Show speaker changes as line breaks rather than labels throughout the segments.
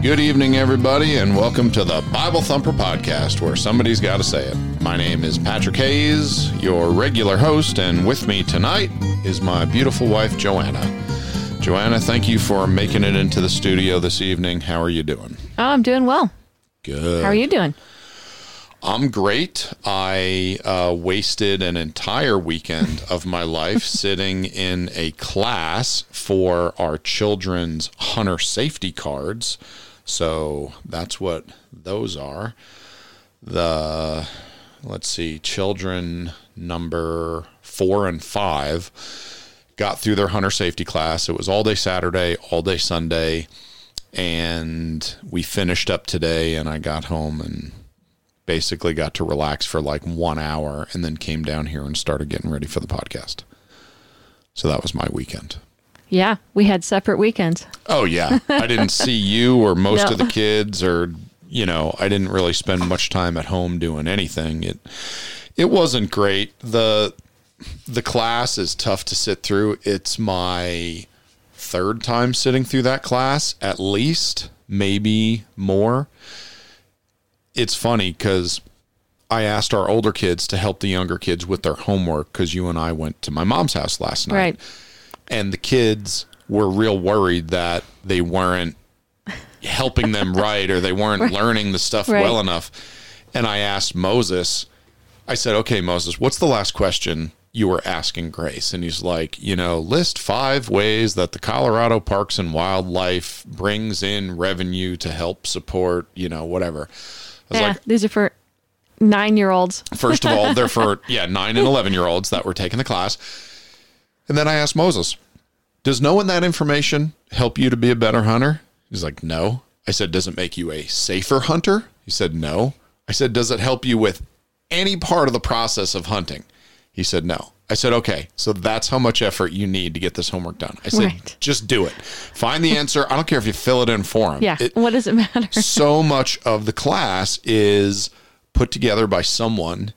Good evening, everybody, and welcome to the Bible Thumper podcast, where somebody's got to say it. My name is Patrick Hayes, your regular host, and with me tonight is my beautiful wife, JoAnna. JoAnna, thank you for making it into the studio this evening. How are you doing?
Oh, I'm doing well.
Good.
How are you doing?
I'm great. I uh, wasted an entire weekend of my life sitting in a class for our children's hunter safety cards. So that's what those are. The, let's see, children number four and five got through their hunter safety class. It was all day Saturday, all day Sunday. And we finished up today, and I got home and basically got to relax for like one hour and then came down here and started getting ready for the podcast. So that was my weekend.
Yeah, we had separate weekends.
Oh yeah, I didn't see you or most
No.
of the kids, or you know, I didn't really spend much time at home doing anything. It it wasn't great. the The class is tough to sit through. It's my third time sitting through that class, at least, maybe more. It's funny because I asked our older kids to help the younger kids with their homework because you and I went to my mom's house last night
Right.
And the kids were real worried that they weren't helping them right or they weren't learning the stuff
Right.
well enough. And I asked Moses, I said, okay, Moses, what's the last question you were asking Grace? And he's like, you know, list five ways that the Colorado Parks and Wildlife brings in revenue to help support, you know, whatever. I was
Yeah,
like,
these are for nine year olds.
First of all, they're for yeah nine and eleven year olds that were taking the class, and then I asked Moses, "Does knowing that information help you to be a better hunter?" He's like, "No." I said, "Does it make you a safer hunter?" He said, "No." I said, "Does it help you with any part of the process of hunting?" He said, "No." I said, "Okay, so that's how much effort you need to get this homework done." I said,
Right.
"Just do it. Find the answer. I don't care if you fill it in for him.
Yeah.
It-
what does it matter?
so much of the class is put together by someone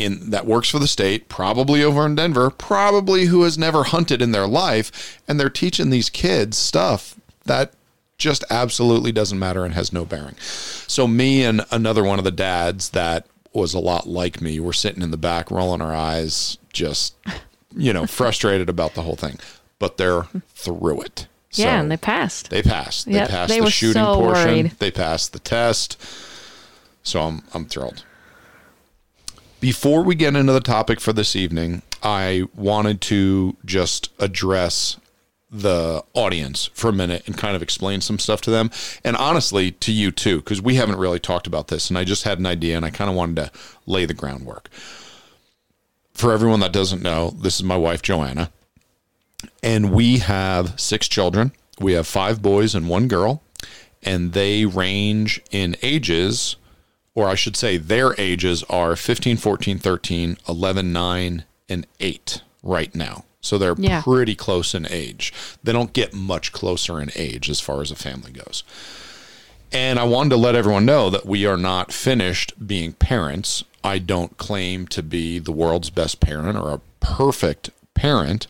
in that works for the state, probably over in Denver, probably who has never hunted in their life, and they're teaching these kids stuff that just absolutely doesn't matter and has no bearing. So me and another one of the dads that was a lot like me were sitting in the back rolling our eyes just you know frustrated about the whole thing but they're through it
yeah,
So-
and they passed.
they passed. They
Yep,
passed
they
the shooting
so
portion.
worried.
They passed the test. So I'm I'm thrilled. Before we get into the topic for this evening, I wanted to just address the audience for a minute and kind of explain some stuff to them. And honestly, to you too, because we haven't really talked about this. And I just had an idea and I kind of wanted to lay the groundwork. For everyone that doesn't know, this is my wife, JoAnna and we have six children. We have five boys and one girl, and they range in ages, or I should say, their ages are 15, 14, 13, 11, 9, and 8 right now. So they're
Yeah.
pretty close in age. They don't get much closer in age as far as a family goes. And I wanted to let everyone know that we are not finished being parents. I don't claim to be the world's best parent or a perfect parent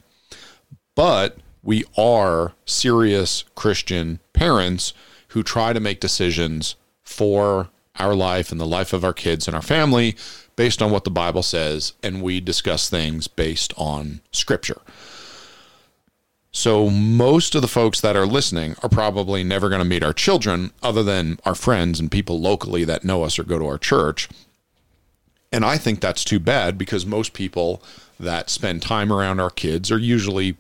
but we are serious Christian parents who try to make decisions for our life and the life of our kids and our family based on what the Bible says, and we discuss things based on Scripture. So, most of the folks that are listening are probably never going to meet our children, other than our friends and people locally that know us or go to our church. And I think that's too bad because most people that spend time around our kids are usually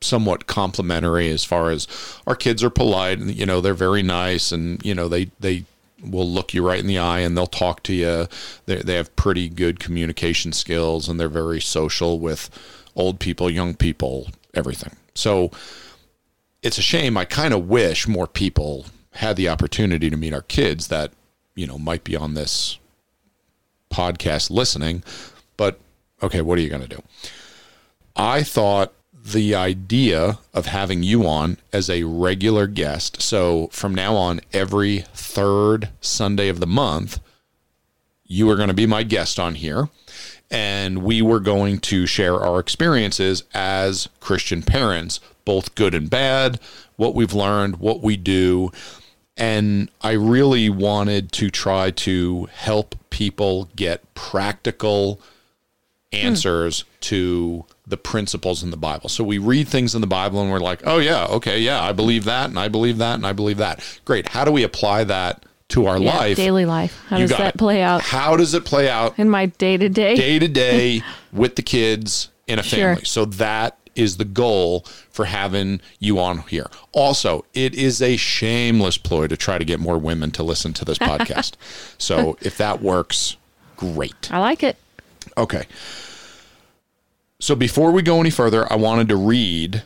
somewhat complimentary as far as our kids are polite and you know they're very nice and you know they they will look you right in the eye and they'll talk to you. They, they have pretty good communication skills and they're very social with old people young people everything. So it's a shame. I kind of wish more people had the opportunity to meet our kids that you know might be on this podcast listening but okay what are you going to do? I thought the idea of having you on as a regular guest, so from now on, every third Sunday of the month, you are going to be my guest on here. And we were going to share our experiences as Christian parents, both good and bad, what we've learned, what we do. And I really wanted to try to help people get practical answers to the principles in the Bible. So we read things in the Bible and we're like, oh, yeah, okay, yeah, I believe that and I believe that and I believe that. Great. How do we apply that to our
Yeah,
life?
daily life. How
You
does that
it.
play out
How does it play out
in my day to day?
day to day with the kids in a
Sure.
family. So that is the goal for having you on here. Also, it is a shameless ploy to try to get more women to listen to this podcast. so if that works, great.
I like it.
Okay. So before we go any further, I wanted to read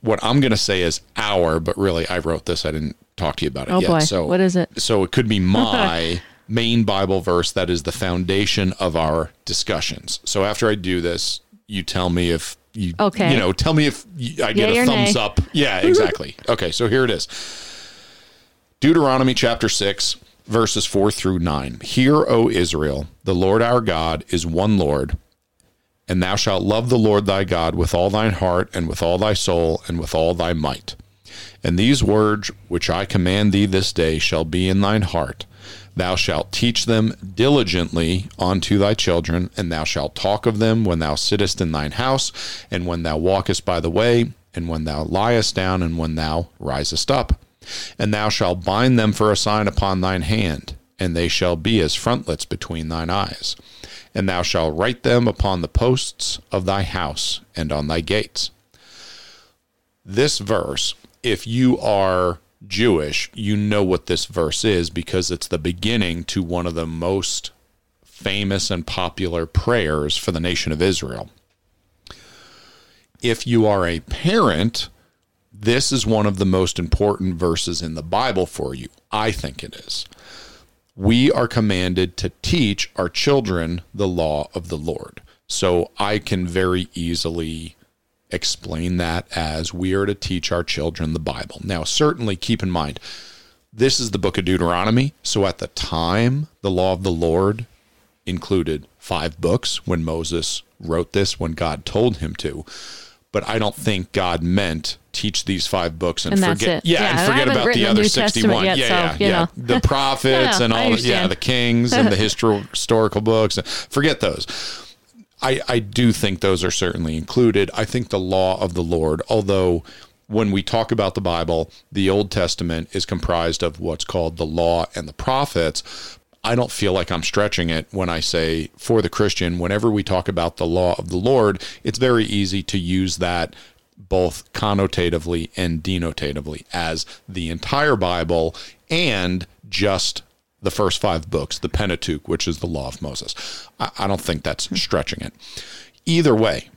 what I'm going to say is our, but really I wrote this. I didn't talk to you about it
Oh
yet.
boy.
So
what is it?
so it could be my main Bible verse that is the foundation of our discussions. So after I do this, you tell me if you
Okay.
you know, tell me if you, I get
Yay
a thumbs
nay.
up. Yeah, exactly. okay, so here it is. Deuteronomy chapter 6 verses 4 through 9. Hear, O Israel, the Lord our God is one Lord, and thou shalt love the Lord thy God with all thine heart and with all thy soul and with all thy might. And these words which I command thee this day shall be in thine heart. Thou shalt teach them diligently unto thy children, and thou shalt talk of them when thou sittest in thine house, and when thou walkest by the way, and when thou liest down, and when thou risest up. And thou shalt bind them for a sign upon thine hand, and they shall be as frontlets between thine eyes. And thou shalt write them upon the posts of thy house and on thy gates this verse, if you are Jewish, you know what this verse is because it's the beginning to one of the most famous and popular prayers for the nation of Israel. If you are a parent, this is one of the most important verses in the Bible for you. I think it is. We are commanded to teach our children the law of the Lord. So I can very easily explain that as we are to teach our children the Bible. Now, certainly keep in mind, this is the book of Deuteronomy. So at the time, the law of the Lord included five books when Moses wrote this, when God told him to. But I don't think God meant teach these five books and,
And
forget, yeah,
Yeah,
and forget about the
the
other
New
sixty-one.
yet,
yeah,
so,
yeah,
you
yeah. The prophets
Yeah,
and all, the, yeah, the kings and the histor- historical books. Forget those. I, I do think those are certainly included. I think the law of the Lord, although when we talk about the Bible, the Old Testament is comprised of what's called the law and the prophets. I don't feel like I'm stretching it when I say for the Christian, whenever we talk about the law of the Lord, it's very easy to use that both connotatively and denotatively as the entire Bible and just the first five books, the Pentateuch, which is the law of Moses. I, I don't think that's hmm. stretching it. Either way,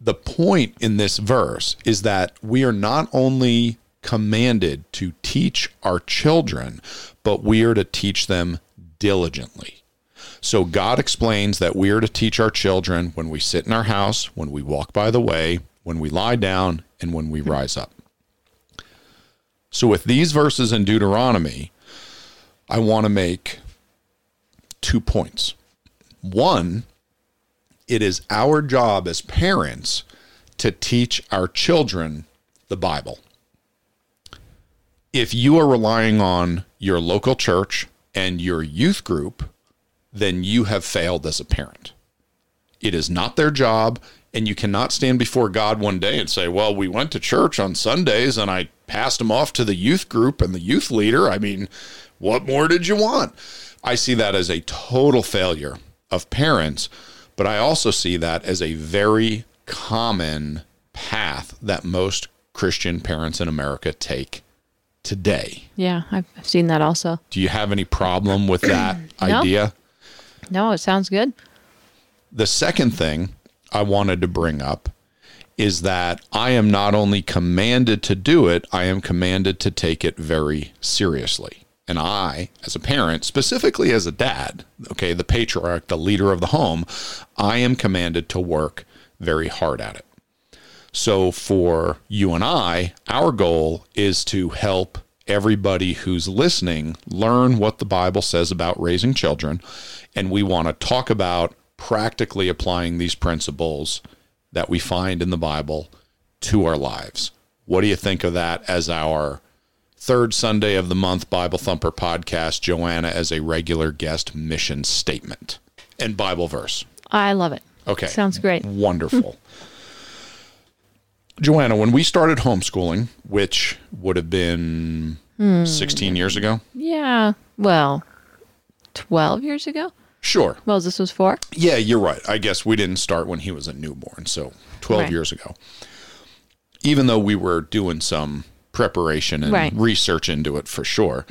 the point in this verse is that we are not only commanded to teach our children, but we are to teach them diligently. So God explains that we are to teach our children when we sit in our house, when we walk by the way, when we lie down, and when we hmm. rise up. So with these verses in Deuteronomy, I want to make two points. One, it is our job as parents to teach our children the Bible. If you are relying on your local church and your youth group, then you have failed as a parent. It is not their job, and you cannot stand before God one day and say, Well, we went to church on Sundays and I passed them off to the youth group and the youth leader. I mean, what more did you want? I see that as a total failure of parents, but I also see that as a very common path that most Christian parents in America take today.
Yeah, I've I've seen that also.
Do you have any problem with that idea?
No, it sounds good.
The second thing I wanted to bring up is that I am not only commanded to do it, I am commanded to take it very seriously. And I, as a parent, specifically as a dad, okay, the patriarch, the leader of the home, I am commanded to work very hard at it. So for you and I, our goal is to help everybody who's listening learn what the Bible says about raising children. And we want to talk about practically applying these principles that we find in the Bible to our lives. What do you think of that as our third Sunday of the month Bible Thumper podcast, JoAnna as a regular guest mission statement and Bible verse.
I love it.
Okay.
Sounds great.
Wonderful. JoAnna, when we started homeschooling, which would have been
Hmm.
16 years ago,
Yeah. Well, 12 years ago?
sure.
Moses was four.
Yeah, you're right. I guess we didn't start when he was a newborn, so 12
Right.
years ago. Even though we were doing some preparation and
Right.
research into it for sure,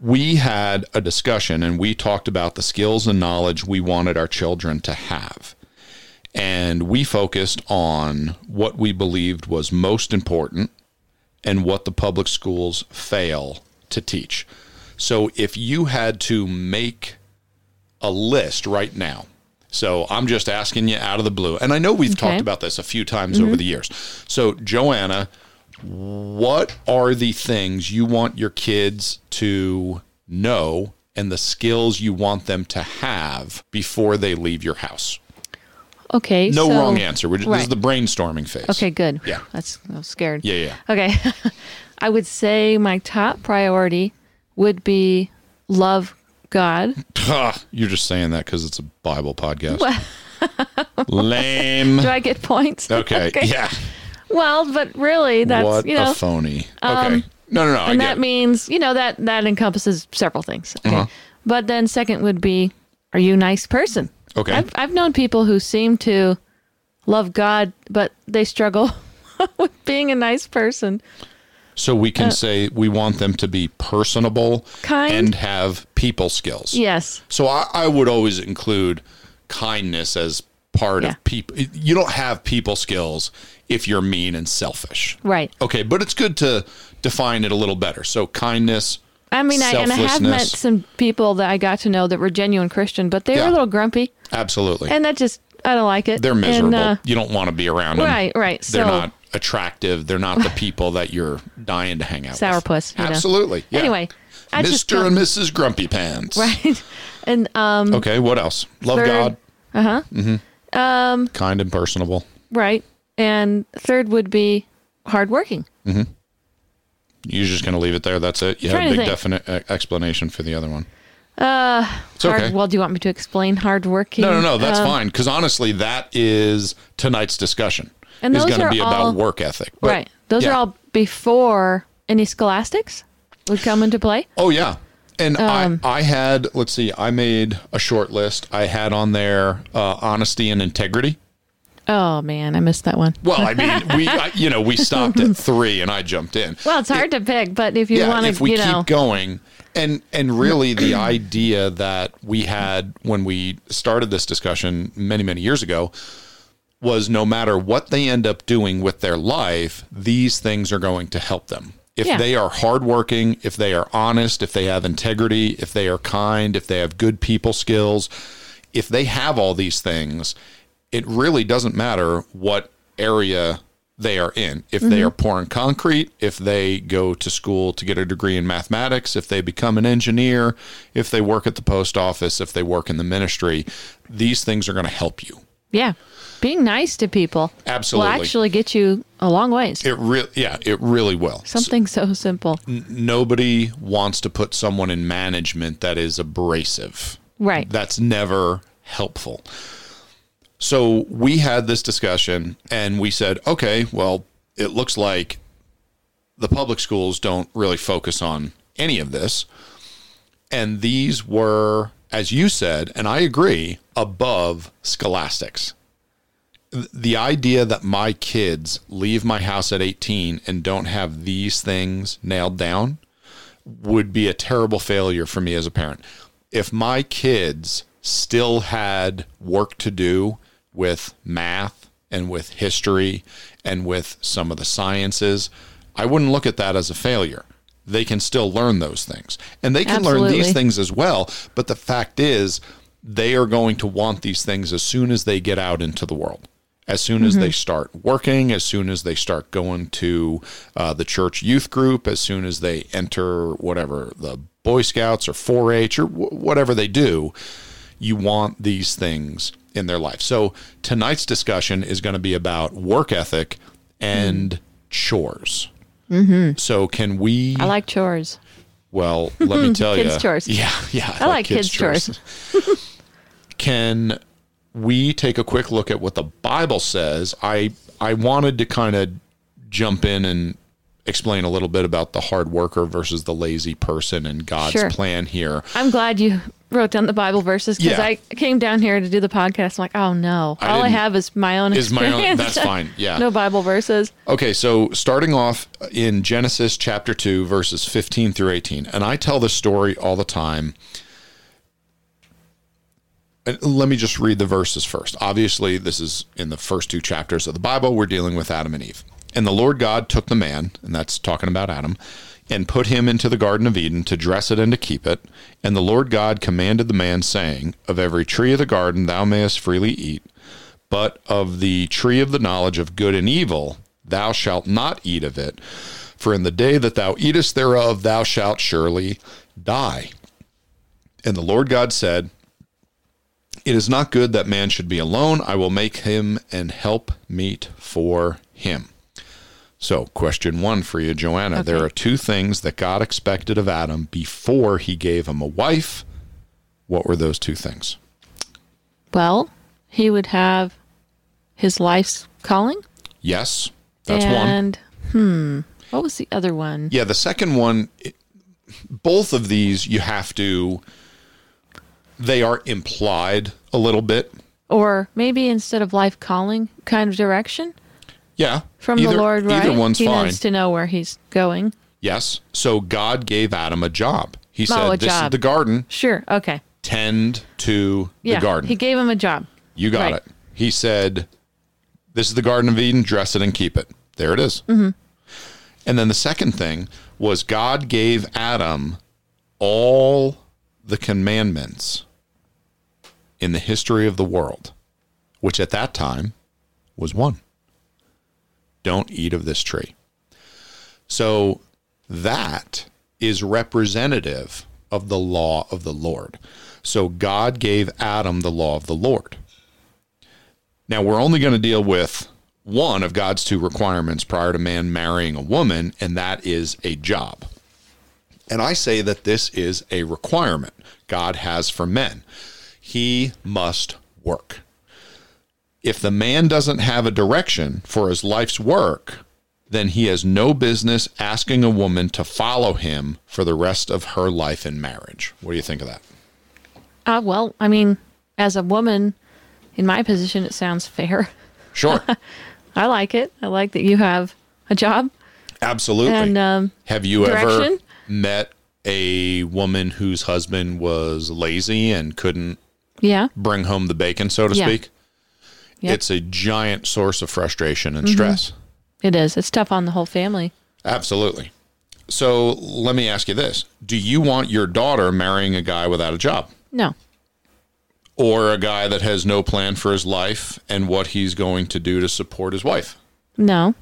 we had a discussion and we talked about the skills and knowledge we wanted our children to have. And we focused on what we believed was most important and what the public schools fail to teach. So if you had to make a list right now. So I'm just asking you out of the blue. And I know we've
Okay.
talked about this a few times over mm-hmm. the years. So, JoAnna, what are the things you want your kids to know and the skills you want them to have before they leave your house?
Okay.
No
so-
wrong answer. We're just, This is
Right.
the brainstorming phase.
Okay, good.
Yeah.
That's I was scared.
Yeah, yeah.
Okay. I would say my top priority would be love God.
You're just saying that because it's a Bible podcast. Lame.
Do I get points?
Okay. Yeah.
Well, but really, that's
what
you know,
a phony. Okay. no, no, no. I
and
get
that
it.
means you know that that encompasses several things. Okay.
Uh-huh.
But then second would be, are you a nice person?
Okay.
I've I've known people who seem to love God, but they struggle with being a nice person.
So we can say we want them to be personable
Uh, Kind.
and have people skills.
Yes.
So I, I would always include kindness as part
Yeah.
of people. You don't have people skills if you're mean and selfish.
Right.
Okay, but it's good to define it a little better. So kindness.
I mean, I, and I have met some people that I got to know that were genuine Christian, but they were a little grumpy,
Absolutely.
and that just I don't like it.
They're
And,
miserable.
uh,
you don't want to be around them.
Right, right.
They're
So-
not attractive. They're not the people that you're dying to hang out with.
Sourpuss.
Absolutely. Yeah.
Anyway, I
Mr. and Mrs. Grumpy Pants.
right, and um,
Okay, what else? Love
Third-
God.
uh huh,
Mm-hmm. Um, kind and personable.
right, and third would be hardworking.
You're just going to leave it there. That's it. You have a big definite uh, explanation for the other one.
Uh,
It's okay.
well, do you want me to explain hardworking?
no, no, no. That's
Um,
fine. Because honestly, that is tonight's discussion.
And
is going to be
all-
about work ethic. But,
right. Those are all before any scholastics would come into play.
Oh yeah. And
Um,
I, I had let's see, I made a short list. I had on there uh, honesty and integrity.
Oh man, I missed that one.
Well, I mean, we I, you know we stopped at three, and I jumped in.
Well, it's hard to pick, but if you want to,
yeah,
want
if
to,
we
you
keep
know,
going, and and really the idea that we had when we started this discussion many many years ago was no matter what they end up doing with their life, these things are going to help them. If
Yeah.
they are hardworking, if they are honest, if they have integrity, if they are kind, if they have good people skills, if they have all these things, it really doesn't matter what area they are in. If they mm-hmm. are pouring concrete, if they go to school to get a degree in mathematics, if they become an engineer, if they work at the post office, if they work in the ministry, these things are going to help you.
yeah, being nice to people
Absolutely.
will actually get you a long ways.
It really, yeah, it really will.
Something so simple,
Nobody wants to put someone in management that is abrasive.
right?
That's never helpful. So we had this discussion and we said, okay, well, it looks like the public schools don't really focus on any of this. And these were, as you said, and I agree, above scholastics. The idea that my kids leave my house at 18 and don't have these things nailed down would be a terrible failure for me as a parent. If my kids still had work to do with math and with history and with some of the sciences, I wouldn't look at that as a failure. They can still learn those things. And they can learn these things as well. But the fact is, they are going to want these things as soon as they get out into the world. As soon as they start working, as soon as they start going to uh, the church youth group, as soon as they enter whatever the Boy Scouts or 4 H or wh- whatever they do, you want these things in their life. So tonight's discussion is going to be about work ethic and chores. Mm-hmm. So can we?
I like chores.
Well, let me tell you.
Kids' chores.
Yeah, yeah.
I like kids' chores.
can we take a quick look at what the Bible says? I I wanted to kind of jump in and explain a little bit about the hard worker versus the lazy person and God's
Sure.
plan here.
I'm glad you wrote down the Bible verses because
Yeah.
I came down here to do the podcast. I'm like, oh no,
I
all I have is my own
Is my own- that's fine, yeah.
no Bible verses.
Okay, so starting off in Genesis chapter 2, verses 15 through 18. And I tell this story all the time. And let me just read the verses first. Obviously, this is in the first two chapters of the Bible. We're dealing with Adam and Eve. And the Lord God took the man, and that's talking about Adam, and put him into the Garden of Eden to dress it and to keep it. And the Lord God commanded the man, saying, Of every tree of the garden thou mayest freely eat, but of the tree of the knowledge of good and evil thou shalt not eat of it, for in the day that thou eatest thereof thou shalt surely die. And the Lord God said, It is not good that man should be alone. I will make him an help meet for him. So, question one for you, JoAnna. There are two things that God expected of Adam before he gave him a wife. What were those two things?
Well, he would have his life's calling.
Yes, that's one.
and, hmm, what was the other one?
Yeah, the second one, it- both of these you have to, they are implied a little bit.
Or maybe instead of life calling kind of direction
Yeah.
from
either,
the Lord, right?
Either one's
he
fine.
needs to know where he's going.
yes. So God gave Adam a job. He said,
Oh, a
This is the garden,
Sure. Okay.
tend to
Yeah.
the garden.
He gave him a job.
you got
right.
it. He said, This is the Garden of Eden, dress it and keep it. There it is. Mm-hmm. And then the second thing was God gave Adam all the commandments in the history of the world, which at that time was one don't eat of this tree. So that is representative of the law of the Lord. So God gave Adam the law of the Lord. Now we're only going to deal with one of God's two requirements prior to man marrying a woman, and that is a job. And I say that this is a requirement God has for men. He must work. If the man doesn't have a direction for his life's work, then he has no business asking a woman to follow him for the rest of her life in marriage. What do you think of that?
Uh, well, I mean, as a woman in my position, it sounds fair.
Sure.
I like it. I like that you have a job.
Absolutely.
And, um,
Have you ever met a woman whose husband was lazy and couldn't
Yeah.
bring home the bacon, so to
Yeah.
speak?
Yep. Mm-hmm.
It's a giant source of frustration and stress.
It is. It's tough on the whole family.
Absolutely. So let me ask you this Do you want your daughter marrying a guy without a job?
No.
Or a guy that has no plan for his life and what he's going to do to support his wife?
No.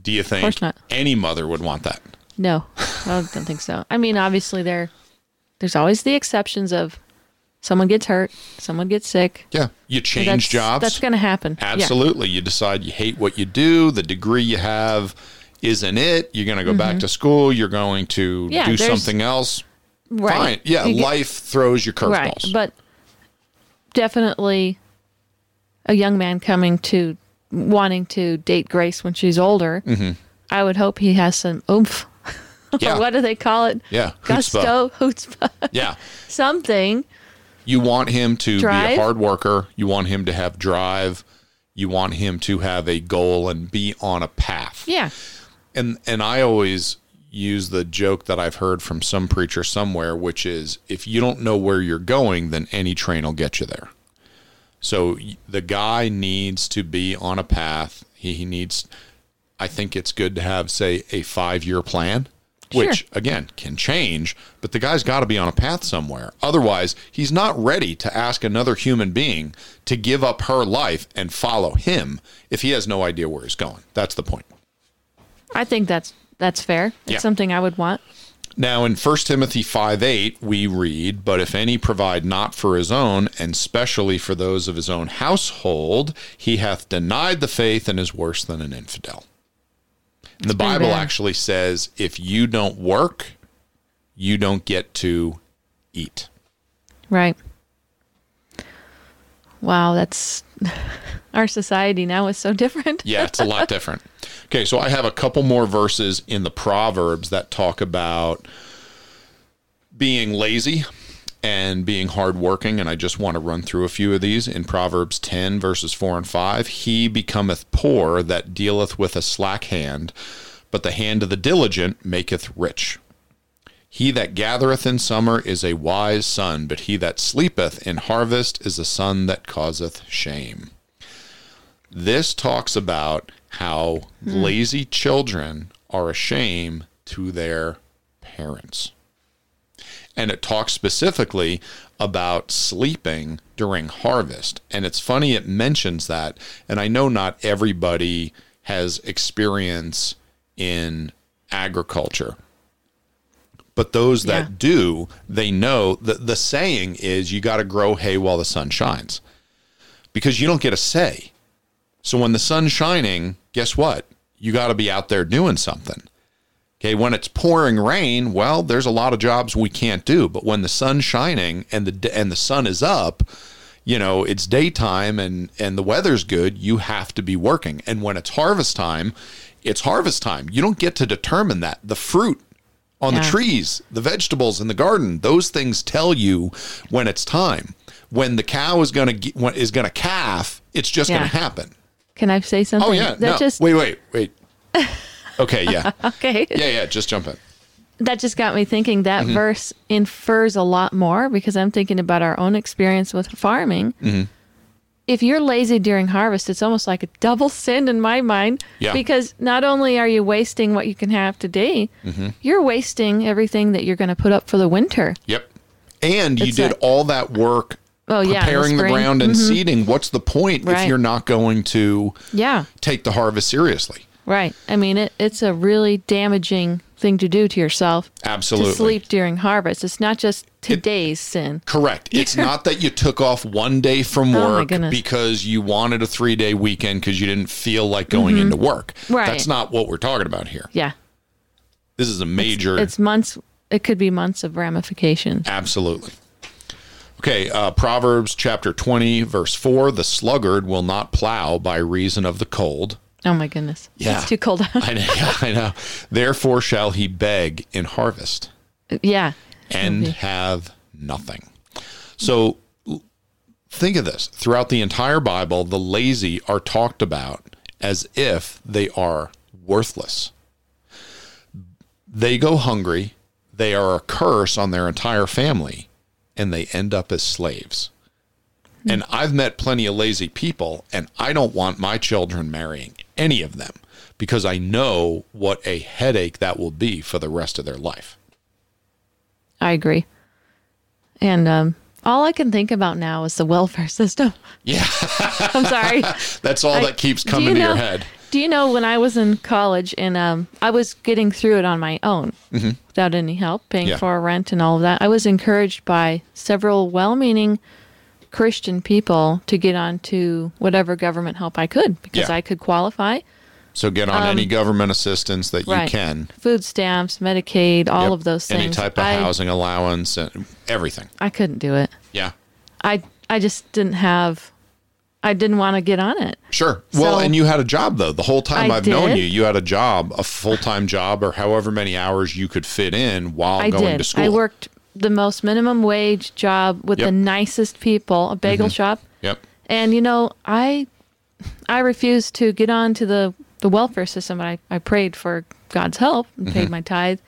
Do you think
course not.
any mother would want that?
No. I don't think so. I mean, obviously there there's always the exceptions of someone gets hurt, someone gets sick.
Yeah. You change
That's,
jobs.
That's going to happen. Yeah.
Absolutely. You decide you hate what you do, the degree you have isn't it. You're going to go back to school, you're going to
Mm-hmm. Yeah,
do something else.
Right.
Fine. Yeah,
You get-
life throws you
Right.
curveballs.
But definitely a young man coming to wanting to date Grace when she's older. I would hope he has some oomph.
Mm-hmm. Yeah.
what do they call it?
Yeah, chutzpah.
Gusto, chutzpah,
yeah.
something.
You want him to be a hard worker, you want him to have drive, you want him to have a goal and be on a path.
Yeah.
and and I always use the joke that I've heard from some preacher somewhere, which is if you don't know where you're going, then any train will get you there. So the guy needs to be on a path. He, he needs. I think it's good to have, say, a five year plan, which
Sure.
again can change, but the guy's got to be on a path somewhere. Otherwise, he's not ready to ask another human being to give up her life and follow him if he has no idea where he's going. That's the point.
I think that's that's fair. It's
Yeah.
something I would want.
Now in 1 Timothy 5 8, we read, But if any provide not for his own, and specially for those of his own household, he hath denied the faith and is worse than an infidel. And the Bible
bad.
actually says if you don't work, you don't get to eat.
Right. Wow, that's our society now is so different.
Yeah, it's a lot different. Okay, so I have a couple more verses in the Proverbs that talk about being lazy and being hardworking, and I just want to run through a few of these. In Proverbs 10, verses 4 and 5, he becometh poor that dealeth with a slack hand, but the hand of the diligent maketh rich. He that gathereth in summer is a wise son, but he that sleepeth in harvest is a son that causeth shame. This talks about how hmm. lazy children are a shame to their parents. And it talks specifically about sleeping during harvest. And it's funny it mentions that. And I know not everybody has experience in agriculture. But those that
Yeah.
do, they know that the saying is you got to grow hay while the sun shines because you don't get a say. So when the sun's shining, guess what? You got to be out there doing something. Okay, when it's pouring rain, well, there's a lot of jobs we can't do, but when the sun's shining and the and the sun is up, you know, it's daytime and and the weather's good, you have to be working. And when it's harvest time, it's harvest time. You don't get to determine that. The fruit on the trees, the vegetables in the garden, those things tell you when it's time. When the cow is going to is going to calf, it's just
Yeah.
going to happen.
Can I say something?
Oh yeah,
That
no.
just
wait, wait, wait. Okay, yeah,
okay.
yeah, yeah. Just jump in.
That just got me thinking that
Mm-hmm.
verse infers a lot more because I'm thinking about our own experience with farming.
Mm-hmm.
If you're lazy during harvest, it's almost like a double sin in my mind.
Yeah.
Because not only are you wasting what you can have today,
Mm-hmm.
you're wasting everything that you're going to put up for the winter.
Yep. And you
It's
did
a-
all that work
Oh, yeah. in the
preparing the, ground and seeding. What's the point if you're not going to
Yeah.
take the harvest seriously?
Right. I mean, it, it's a really damaging thing to do to yourself.
Absolutely.
To sleep during harvest. It's not just today's sin.
Correct. It's not that you took off one day from
Oh,
work
goodness.
because you wanted a three day weekend because you didn't feel like going into work.
Mm-hmm. Right.
That's not what we're talking about here.
Yeah.
This is a major.
It's months. It could be months of ramifications.
Absolutely. Okay, uh, Proverbs chapter 20, verse 4 The sluggard will not plow by reason of the cold.
Oh my goodness.
Yeah.
It's too cold out.
I know, yeah, I know. Therefore shall he beg in harvest
yeah.
and
Okay.
have nothing. So think of this. Throughout the entire Bible, the lazy are talked about as if they are worthless. They go hungry, they are a curse on their entire family, and they end up as slaves. Hmm. And I've met plenty of lazy people, and I don't want my children marrying any of them because I know what a headache that will be for the rest of their life.
I agree. And um, all I can think about now is the welfare system.
Yeah,
I'm sorry.
that's all
I-
that keeps coming
you
to your head.
Do you know when I was in college and um, I was getting through it on my own without any help, paying
Mm-hmm. Yeah.
for rent and all of that? I was encouraged by several well meaning Christian people to get onto whatever government help I could because
Yeah.
I could qualify.
So get on any government assistance that you
Um, right.
can.
Food stamps, Medicaid, all
Yep.
of those things.
Any type of
I,
housing allowance and everything.
I couldn't do it.
Yeah.
I I just didn't have I didn't want to get on it.
Sure. Well, and you had a job though. The whole time
I
I've known you, you had a job, a full-time job or however many hours you could fit in while
I
going
did.
to school.
I worked the most minimum wage job with
Yep. Mm-hmm.
the nicest people, a bagel shop.
Yep.
And you know, I I refused to get on to the, the welfare system. I, I prayed for God's help and
Mm-hmm.
paid my tithe.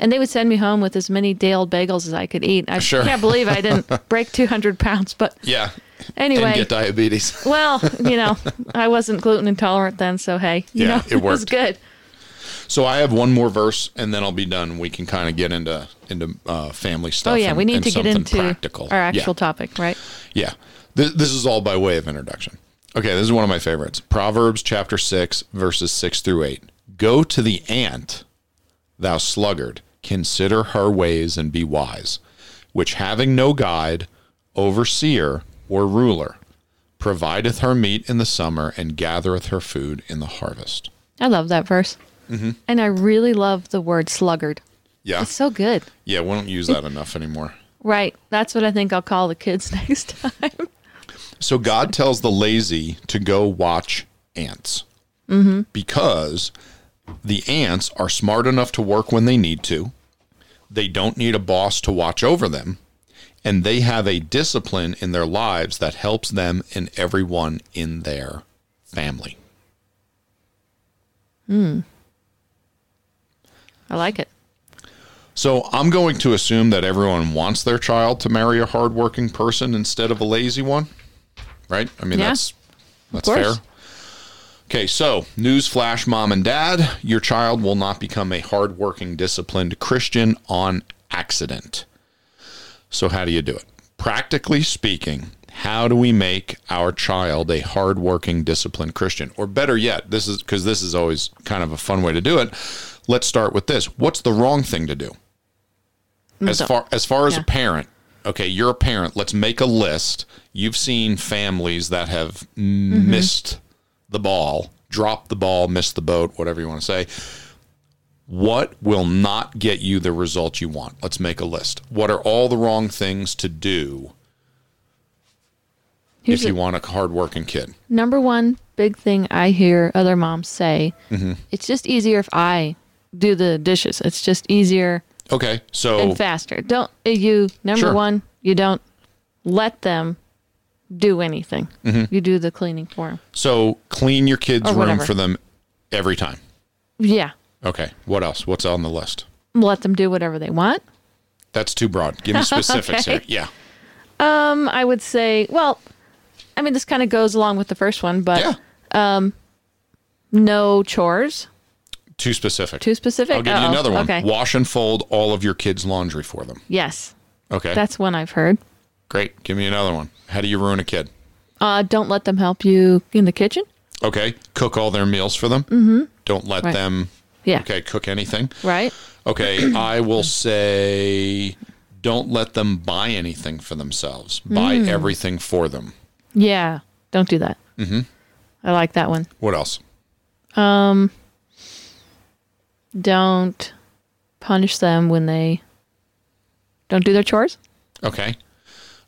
And they would send me home with as many day old bagels as I could eat. I
Sure.
can't believe I didn't break 200 pounds. But
Yeah.
anyway,
And get diabetes.
well, you know, I wasn't gluten intolerant then. So, hey, you
Yeah,
know,
it
was good.
So I have one more verse, and then I'll be done. We can kind of get into into uh, family stuff.
Oh, yeah.
and-
we need to get into
practical.
our actual
Yeah.
topic, right?
Yeah. This, this is all by way of introduction. Okay, this is one of my favorites. Proverbs chapter 6, verses 6 through 8. Go to the ant, thou sluggard, consider her ways and be wise, which having no guide, overseer, or ruler, provideth her meat in the summer and gathereth her food in the harvest.
I love that verse. Mm-hmm. and I really love the word sluggard.
Yeah.
It's so good.
Yeah, we don't use that enough anymore.
Right. That's what I think I'll call the kids next time.
So God tells the lazy to go watch ants mm-hmm. because the ants are smart enough to work when they need to. They don't need a boss to watch over them. And they have a discipline in their lives that helps them and everyone in their family. Hmm.
I like it.
So I'm going to assume that everyone wants their child to marry a hardworking person instead of a lazy one, right? I mean,
Yeah.
that's that's fair. Okay, so news flash, mom and dad, your child will not become a hardworking, disciplined Christian on accident. So how do you do it? Practically speaking, how do we make our child a hardworking, disciplined Christian? Or better yet, this is because this is always kind of a fun way to do it. Let's start with this. What's the wrong thing to do? As far as far as
Yeah.
a parent, okay, you're a parent. Let's make a list. You've seen families that have
Mm-hmm.
missed the ball, dropped the ball, missed the boat, whatever you want to say. What will not get you the result you want? Let's make a list. What are all the wrong things to do
Here's
if you
a-
want a hardworking kid?
number one big thing I hear other moms say
Mm-hmm.
it's just easier if I do the dishes. It's just easier
Okay, so
and faster. Don't uh, you number
Sure.
one, you don't let them do anything.
Mm-hmm.
You do the cleaning for them.
so clean your kids' room for them every time.
Yeah.
Okay, what else? What's on the list?
Let them do whatever they want.
That's too broad. Give me specifics
Okay.
here. Yeah.
Um, I would say, well, I mean, this kind of goes along with the first one, but
Yeah.
no chores.
Too specific.
Too specific?
I'll give you
Uh-oh.
another one.
Okay.
Wash and fold all of your kids' laundry for them.
Yes,
Okay.
that's one I've heard.
great. Give me another one. How do you ruin a kid?
Uh, don't let them help you in the kitchen.
Okay. Cook all their meals for them. Mm-hmm. Don't let
Right.
them
Yeah.
okay, cook anything.
Right.
Okay, I will say don't let them buy anything for themselves. Buy
Mm.
everything for them.
Yeah. Don't do that. Mm-hmm. I like that one.
What else?
Don't punish them when they don't do their chores.
Okay.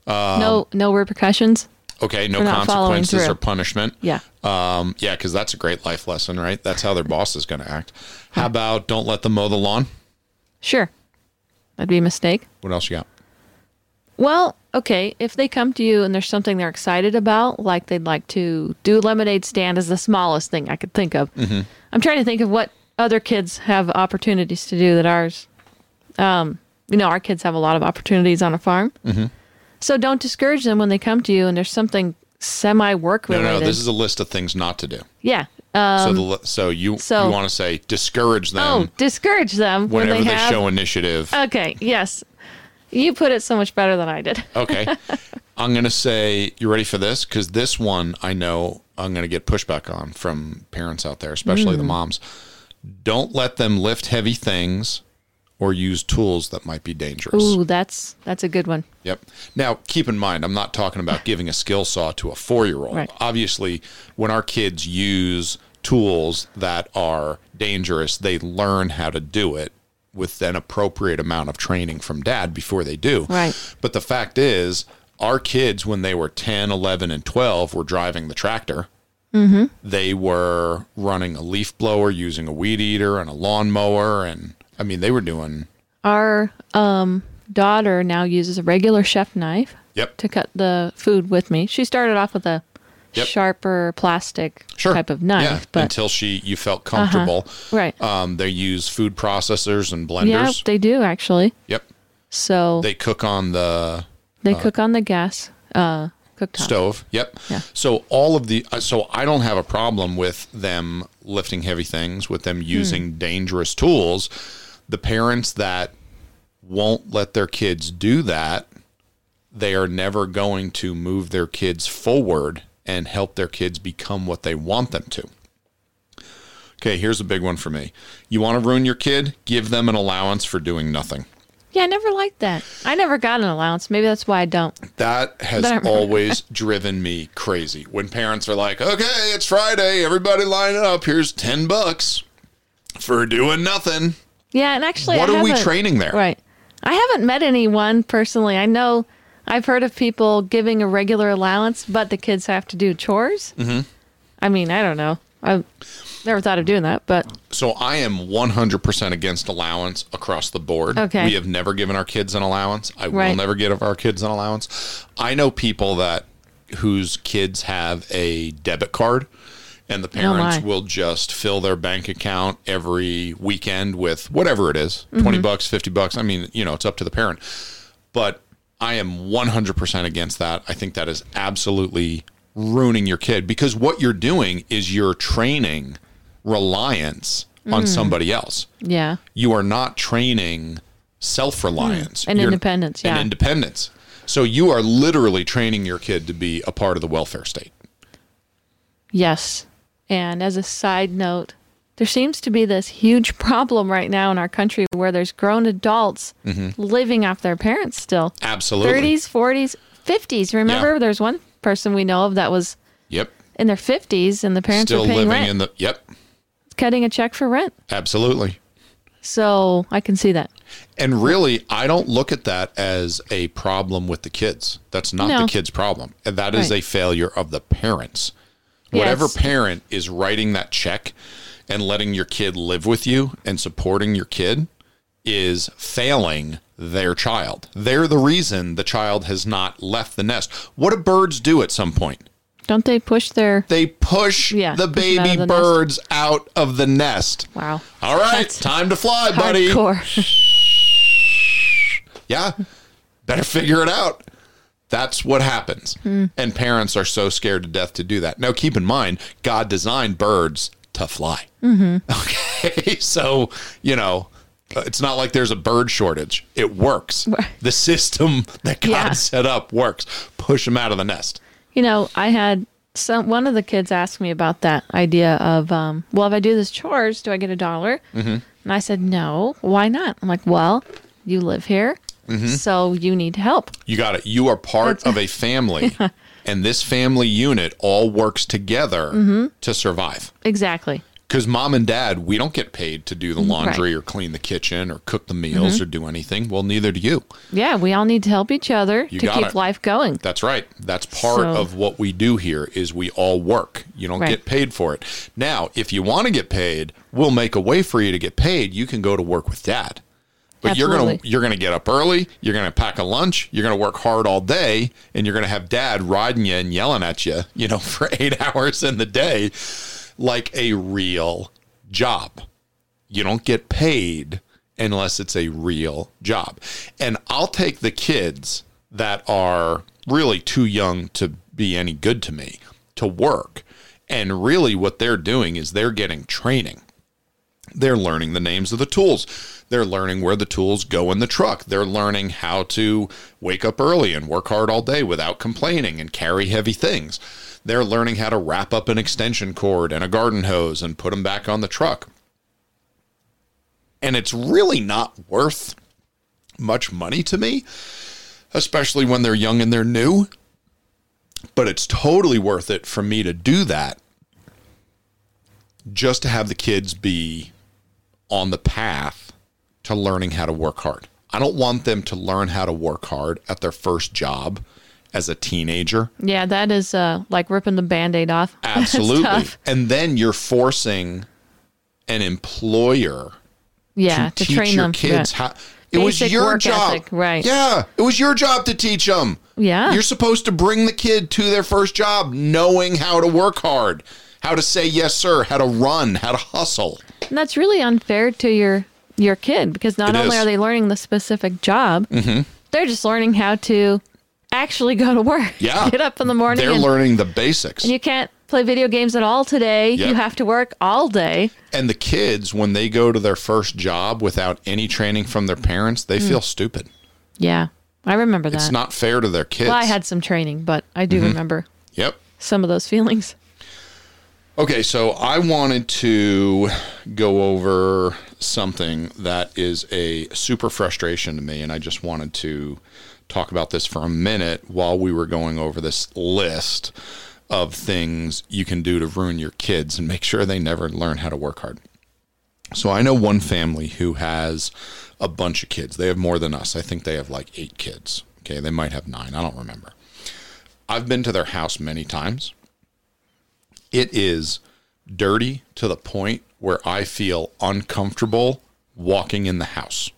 no, um, no repercussions.
Okay, no
For not following
consequences or punishment.
Yeah.
Um, yeah, because that's a great life lesson, right? That's how their boss is going to act. How hmm. about don't let them mow the lawn?
Sure. That'd be a mistake.
What else you got?
Well, okay, if they come to you and there's something they're excited about, like they'd like to do a lemonade stand is the smallest thing I could think of. Mm-hmm. I'm trying to think of what other kids have opportunities to do that ours, um, you know, our kids have a lot of opportunities on a farm. So don't discourage them when they come to you and there's something semi work related.
No,
related.
no, this is a list of things not to do.
yeah. Uh,
so the so you
so-
you want to say discourage them
oh, discourage them when
whenever
they
they,
have.
show initiative.
okay. Yes. You put it so much better than I did.
Okay. I'm going to say, you ready for this? Because this one I know I'm going to get pushback on from parents out there, especially
Mm.
the moms. Don't let them lift heavy things or use tools that might be dangerous.
Ooh, that's that's a good one.
Yep. Now, keep in mind, I'm not talking about giving a skill saw to a four year old.
Right.
Obviously, when our kids use tools that are dangerous, they learn how to do it with an appropriate amount of training from dad before they do.
Right.
But the fact is, our kids, when they were 10, 11, and 12, were driving the tractor.
Mm-hmm.
They were running a leaf blower, using a weed eater and a lawnmower. And I mean, they were doing,
Our um, daughter now uses a regular chef knife
yep.
to cut the food with me. She started off with a
Yep.
sharper plastic
Sure.
type of knife,
yeah,
but
until she you felt comfortable.
right.
Um, they use food processors and blenders.
yeah, they do actually.
yep.
So they,
They cook on the They
cook on the gas uh, cooktop.
stove. Yep.
Yeah.
So all of the uh, so I don't have a problem with them lifting heavy things, with
Hmm.
them using dangerous tools. The parents that won't let their kids do that, they are never going to move their kids forward and help their kids become what they want them to. Okay, here's a big one for me. You want to ruin your kid? Give them an allowance for doing nothing.
Yeah, I never liked that. I never got an allowance. Maybe that's why I don't.
That has
That I
always driven me crazy. When parents are like, "Okay, it's Friday, everybody line up. Here's 10 bucks For doing nothing.
Yeah, and actually,
What
I
are we training there?
Right. I haven't met anyone personally. I know I've heard of people giving a regular allowance, but the kids have to do chores. Mm-hmm. I mean, I don't know. I've never thought of doing that, but
So I am 100% against allowance across the board.
Okay.
We have never given our kids an allowance. I will
Right.
never give our kids an allowance. I know people that whose kids have a debit card and the parents
Oh, my.
will just fill their bank account every weekend with whatever it is,
Mm-hmm.
20 bucks, 50 bucks. I mean, you know, it's up to the parent. But I am 100% against that. I think that is absolutely ruining your kid because what you're doing is you're training reliance
Mm.
on somebody else.
yeah.
You are not training self reliance
And independence, yeah.
And independence. So you are literally training your kid to be a part of the welfare state.
Yes. And as a side note, there seems to be this huge problem right now in our country where there's grown adults living off their parents still.
Mm-hmm. Absolutely.
30s, 40s, 50s. Remember,
Yeah.
there's one person we know of that was
Yep.
in their 50s and the parents
Still
were paying
living
rent,
in the Yep.
Cutting a check for rent.
Absolutely.
So I can see that.
And really, I don't look at that as a problem with the kids. That's not
No.
the kid's problem. And that is
Right.
a failure of the parents.
Yes.
Whatever parent is writing that check and letting your kid live with you and supporting your kid is failing their child. They're the reason the child has not left the nest. What do birds do at some point?
Don't they push their.
They push
Yeah,
the
push 'em out
baby
the nest.
birds out of the nest.
Wow.
All right,
That's
time to fly, buddy.
Hardcore.
Yeah. Better figure it out. That's what happens. And parents are so scared to death to do that. Now, keep in mind, God designed birds to fly. Okay. So, you know, uh, it's not like there's a bird shortage. It works. The system that God
Yeah.
set up works. Push them out of the nest.
You know, I had some one of the kids ask me about that idea of, um, well, if I do this chores, do I get a dollar? Mm-hmm. And I said, no. Why not? I'm like, well, you live here,
Mm-hmm.
so you need help.
You got it. You are part of a family, and this family unit all works together
Mm-hmm.
to survive.
Exactly.
Because mom and dad, we don't get paid to do the laundry or clean the kitchen or cook the meals
Mm-hmm.
or do anything. Well, neither do you.
Yeah, we all need to help each other
You
to keep
it.
life going.
That's right. That's part
So-
of what we do here is we all work. You don't
Right.
get paid for it. Now, if you want to get paid, we'll make a way for you to get paid. You can go to work with dad. But you're gonna you're gonna get up early, you're gonna pack a lunch, you're gonna work hard all day, and you're gonna have dad riding you and yelling at you, you know, for eight hours in the day, like a real job. You don't get paid unless it's a real job. And I'll take the kids that are really too young to be any good to me to work. And really, what they're doing is they're getting training. They're learning the names of the tools. They're learning where the tools go in the truck. They're learning how to wake up early and work hard all day without complaining and carry heavy things. They're learning how to wrap up an extension cord and a garden hose and put them back on the truck. And it's really not worth much money to me, especially when they're young and they're new. But it's totally worth it for me to do that just to have the kids be on the path to learning how to work hard. I don't want them to learn how to work hard at their first job as a teenager.
Yeah, that is uh, like ripping the band aid off.
Absolutely. and then you're forcing an employer
Yeah,
to,
to,
teach
train
your
them.
kids how it was your job.
ethic, right.
Yeah, it was your job to teach them.
Yeah.
You're supposed to bring the kid to their first job knowing how to work hard, how to say yes sir, how to run, how to hustle.
And that's really unfair to your your kid because not
It
only
is. Mm-hmm.
are they learning the specific job, they're just learning how to actually go to work.
Yeah.
Get up in the morning.
They're
and,
learning the basics.
and you can't play video games at all today.
Yep.
You have to work all day.
And the kids, when they go to their first job without any training from their parents, they hmm. feel stupid.
Yeah. I remember that.
It's not fair to their kids.
well, I had some training, but I do mm-hmm. remember
Yep.
some of those feelings.
Okay, so I wanted to go over something that is a super frustration to me, and I just wanted to talk about this for a minute while we were going over this list of things you can do to ruin your kids and make sure they never learn how to work hard. So I know one family who has a bunch of kids. They have more than us. I think they have like eight kids. Okay, they might have nine. I don't remember. I've been to their house many times. It is dirty to the point where I feel uncomfortable walking in the house.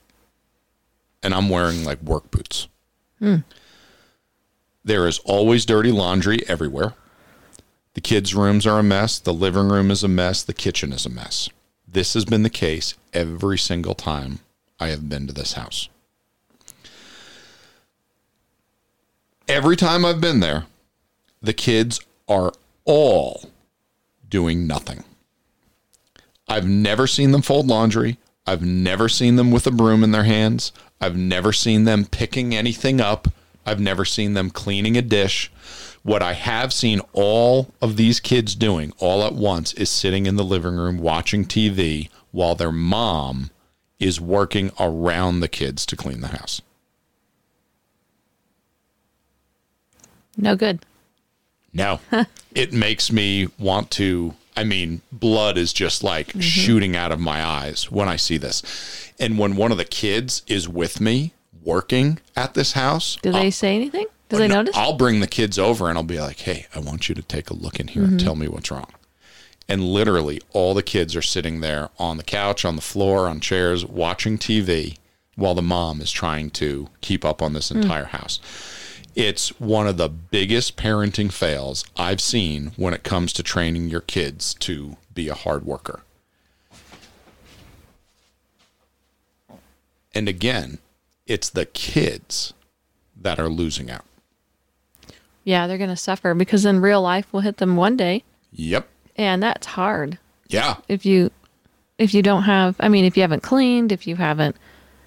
And I'm wearing like work boots. Hmm. There is always dirty laundry everywhere. The kids' rooms are a mess. The living room is a mess. The kitchen is a mess. This has been the case every single time I have been to this house. Every time I've been there, the kids are all doing nothing. I've never seen them fold laundry. I've never seen them with a broom in their hands. I've never seen them picking anything up. I've never seen them cleaning a dish. What I have seen all of these kids doing all at once is sitting in the living room watching TV while their mom is working around the kids to clean the house.
No good.
No. it makes me want to I mean, blood is just like mm-hmm. shooting out of my eyes when I see this. And when one of the kids is with me working at this house,
Do they say anything? Do oh, they
no,
notice?
I'll bring the kids over and I'll be like, "Hey, I want you to take a look in here and mm-hmm. tell me what's wrong." And literally, all the kids are sitting there on the couch, on the floor, on chairs, watching TV, while the mom is trying to keep up on this hmm. entire house. It's one of the biggest parenting fails I've seen when it comes to training your kids to be a hard worker. And again, it's the kids that are losing out.
yeah, they're going to suffer because then real life will hit them one day,
Yep.
and that's hard.
Yeah.
If you if you don't have, I mean, if you haven't cleaned, if you haven't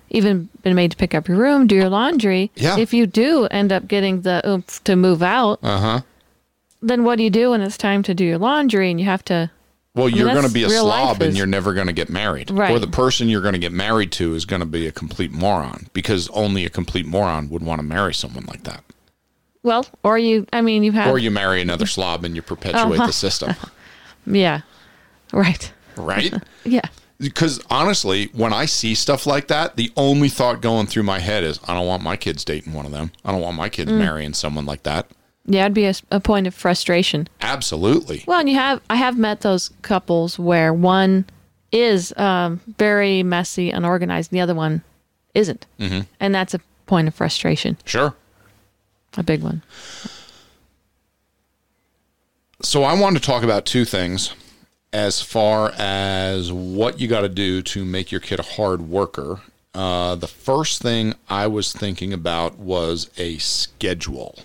even been made to pick up your room, do your laundry,
Yeah.
if you do end up getting the oomph to move out,
Uh huh.
then what do you do when it's time to do your laundry and you have to
Well, you're going to be a slob and you're never going to get married.
Right.
Or the person you're going to get married to is going to be a complete moron because only a complete moron would want to marry someone like that.
well, or you, I mean, you have,
Or you marry another slob and you perpetuate the system,
yeah, right,
right?
yeah,
Because honestly, when I see stuff like that, the only thought going through my head is, I don't want my kids dating one of them. I don't want my kids
Mm.
marrying someone like that.
Yeah, it'd be a point of frustration.
Absolutely.
Well, and you have, I have met those couples where one is um, very messy, unorganized, and the other one isn't, mm-hmm. and that's a point of frustration,
Sure.
a big one.
So I want to talk about two things as far as what you got to do to make your kid a hard worker. Uh, the first thing I was thinking about was a schedule.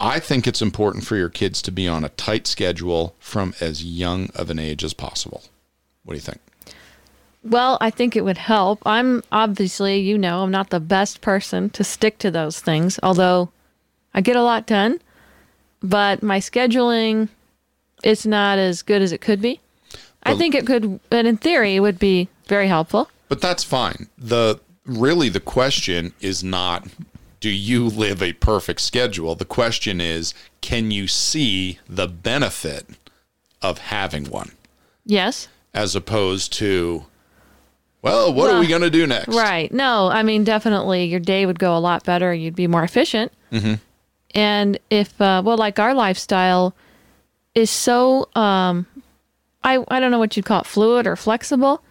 I think it's important for your kids to be on a tight schedule from as young of an age as possible. What do you think?
Well, I think it would help. I'm obviously, you know, I'm not the best person to stick to those things, although I get a lot done, but my scheduling it's not as good as it could be. I think it could, and in theory, it would be very helpful.
But that's fine. The really the question is not do you live a perfect schedule? The question is can you see the benefit of having one
Yes.
as opposed to well, what are we going to do next?
Right. No, I mean, definitely your day would go a lot better. You'd be more efficient. Mm-hmm. And if, uh, well, like our lifestyle is so, um, I, I don't know what you'd call it, fluid or flexible,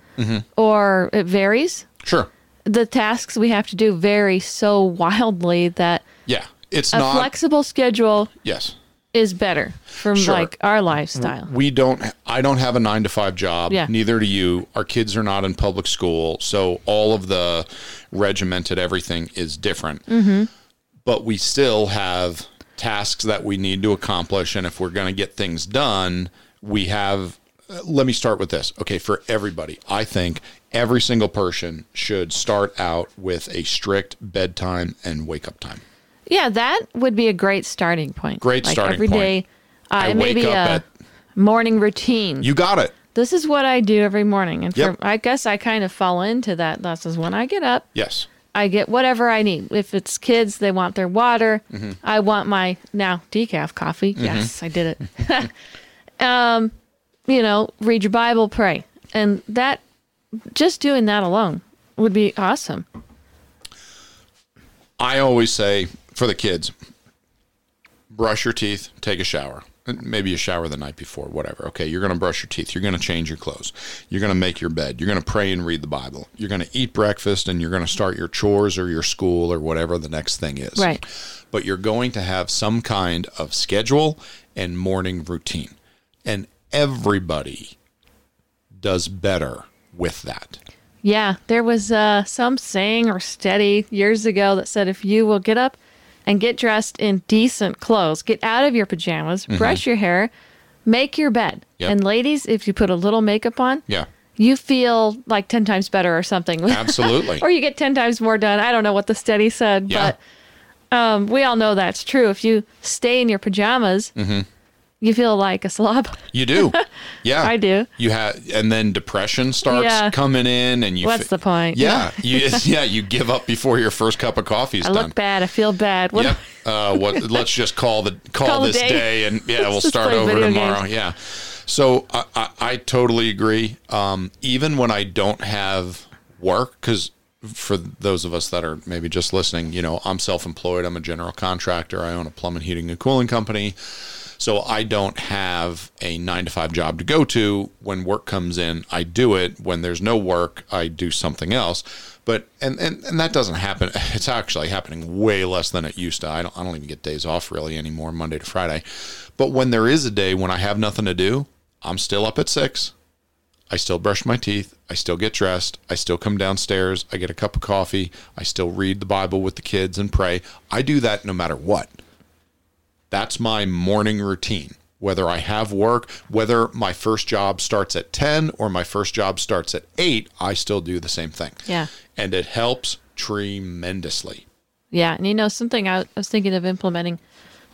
or it varies.
Sure.
The tasks we have to do vary so wildly that
Yeah. It's
a
not
flexible schedule
yes.
is better from
Sure.
like our lifestyle.
we don't i don't have a nine to five job
Yeah.
neither do you our kids are not in public school so all of the regimented everything is different
Mm-hmm.
but we still have tasks that we need to accomplish and if we're going to get things done we have let me start with this okay for everybody i think every single person should start out with a strict bedtime and wake up time
Yeah, that would be a great starting point.
Great
like
starting
every
point.
day, Uh,
I
maybe a
at-
morning routine.
you got it
this is what I do every morning. And for, I guess I kind of fall into that. This is when I get up,
yes
I get whatever I need. If it's kids, they want their water.
Mm-hmm.
I want my now decaf coffee. Yes, I did it. um, you know, read your Bible, pray. And that, just doing that alone would be awesome.
I always say for the kids, brush your teeth, take a shower. Maybe a shower the night before, whatever. Okay, you're going to brush your teeth. You're going to change your clothes. You're going to make your bed. You're going to pray and read the Bible. You're going to eat breakfast and you're going to start your chores or your school or whatever the next thing is.
Right.
But you're going to have some kind of schedule and morning routine. And everybody does better with that.
Yeah, there was uh, some saying or study years ago that said if you will get up and get dressed in decent clothes, get out of your pajamas, brush your hair, make your bed.
Mm-hmm. Yep.
And ladies, if you put a little makeup on,
Yeah.
you feel like 10 times better or something.
Absolutely.
or you get 10 times more done. I don't know what the study said,
Yeah.
but um, we all know that's true. If you stay in your pajamas,
Mm-hmm.
You feel like a slob.
You do. Yeah.
I do.
You have and then depression starts
Yeah.
coming in and you
What's the point?
Yeah. you yeah, you give up before your first cup of coffee is
I
done.
look bad. I feel bad. What,
Yep. Uh, what? Let's just call the call,
Call
this
day.
day. and yeah, we'll start over tomorrow.
games.
Yeah. So I, I, I totally agree. Um, even when I don't have work, because for those of us that are maybe just listening, you know, I'm self-employed. I'm a general contractor. I own a plumbing, heating, and cooling company. So I don't have a nine to five job to go to. When work comes in, I do it. When there's no work, I do something else. But and, and, and that doesn't happen. It's actually happening way less than it used to. I don't I don't even get days off really anymore, Monday to Friday. But when there is a day when I have nothing to do, I'm still up at six. I still brush my teeth. I still get dressed. I still come downstairs. I get a cup of coffee. I still read the Bible with the kids and pray. I do that no matter what. That's my morning routine. Whether I have work, whether my first job starts at 10 or my first job starts at 8, I still do the same thing.
Yeah.
And it helps tremendously.
Yeah, and you know something I was thinking of implementing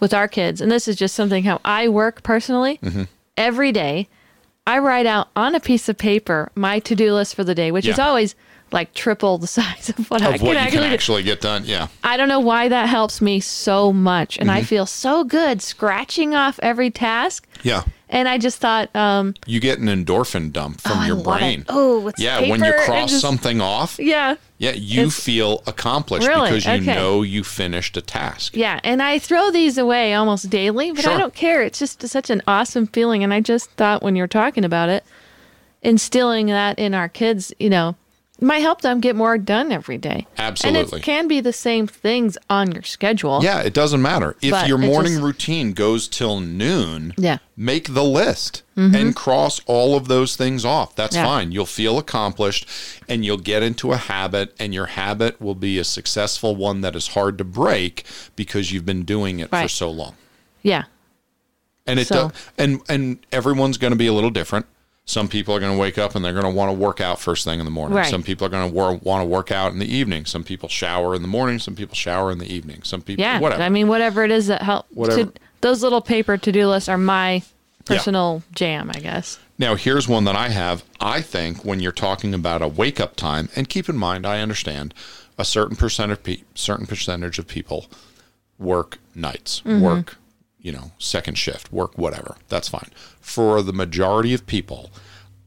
with our kids, and this is just something how I work personally.
Mm-hmm.
Every day, I write out on a piece of paper my to-do list for the day, which is always like triple the size of what I
Of
can
what you
actually
can actually get done. Yeah.
I don't know why that helps me so much, and
Mm-hmm.
I feel so good scratching off every task.
Yeah.
And I just thought, um,
You get an endorphin dump from
Oh,
your brain.
it. Oh,
yeah. When you cross
just-
something off,
yeah,
yeah, you feel accomplished
Really?
because you
Okay.
know you finished a task.
Yeah, and I throw these away almost daily, but I don't care. It's just such an awesome feeling. And I just thought when you were talking about it, instilling that in our kids, you know, might help them get more done every day.
Absolutely.
And it can be the same things on your schedule.
Yeah, it doesn't matter. If your morning
just-
routine goes till noon,
Yeah.
make the list mm-hmm. and cross all of those things off. That's
Yeah.
fine. You'll feel accomplished and you'll get into a habit and your habit will be a successful one that is hard to break because you've been doing it for so long.
Yeah.
And it
So-
does, and and everyone's going to be a little different. Some people are going to wake up and they're going to want to work out first thing in the morning.
Right.
Some people are going to wor- want to work out in the evening. Some people shower in the morning. Some people shower in the evening. Some people,
Yeah.
whatever.
I mean, whatever it is that help.
Whatever.
To, those little paper to do lists are my personal jam, I guess.
Now, here's one that I have. I think when you're talking about a wake up time, and keep in mind, I understand a certain percent of pe- certain percentage of people work nights, mm-hmm. work, you know, second shift, work whatever. That's fine. For the majority of people,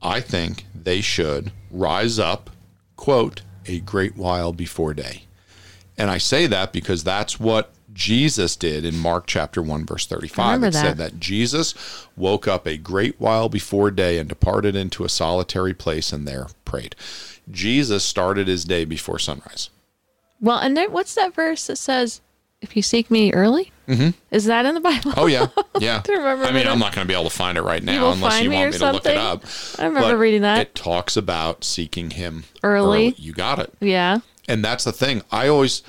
I think they should rise up, quote, a great while before day. And I say that because that's what Jesus did in Mark chapter 1 verse 35.
remember
It said
that.
that Jesus woke up a great while before day and departed into a solitary place and there prayed. Jesus started his day before sunrise.
Well, and what's that verse that says, if you seek me early? Mm-hmm. Is that in the Bible?
Oh yeah, yeah.
remember
I mean. I'm not going to be able to find it right now unless you want me to look it up.
I remember
But
reading that.
It talks about seeking him
Early.
You got it.
yeah.
and that's the thing i always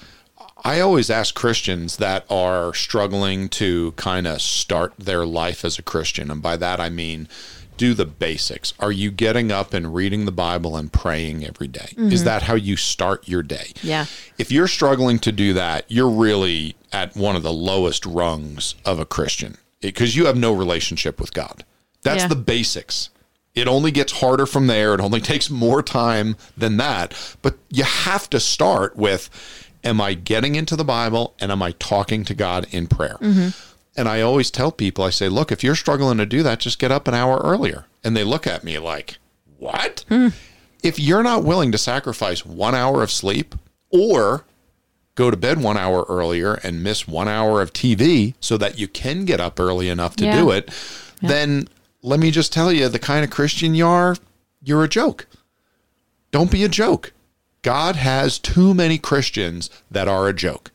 i always ask christians that are struggling to kind of start their life as a christian and by that i mean do the basics are you getting up and reading the bible and praying every day? is that how you start your day
Yeah.
if you're struggling to do that you're really at one of the lowest rungs of a christian because you have no relationship with god that's
Yeah.
the basics it only gets harder from there. It only takes more time than that. But you have to start with Am I getting into the Bible and am I talking to God in prayer? Mm-hmm. And I always tell people, I say, Look, if you're struggling to do that, just get up an hour earlier. And they look at me like, what? Hmm. If you're not willing to sacrifice one hour of sleep or go to bed one hour earlier and miss one hour of TV so that you can get up early enough to
Yeah.
do it, then let me just tell you the kind of Christian you are, you're a joke. Don't be a joke. God has too many Christians that are a joke.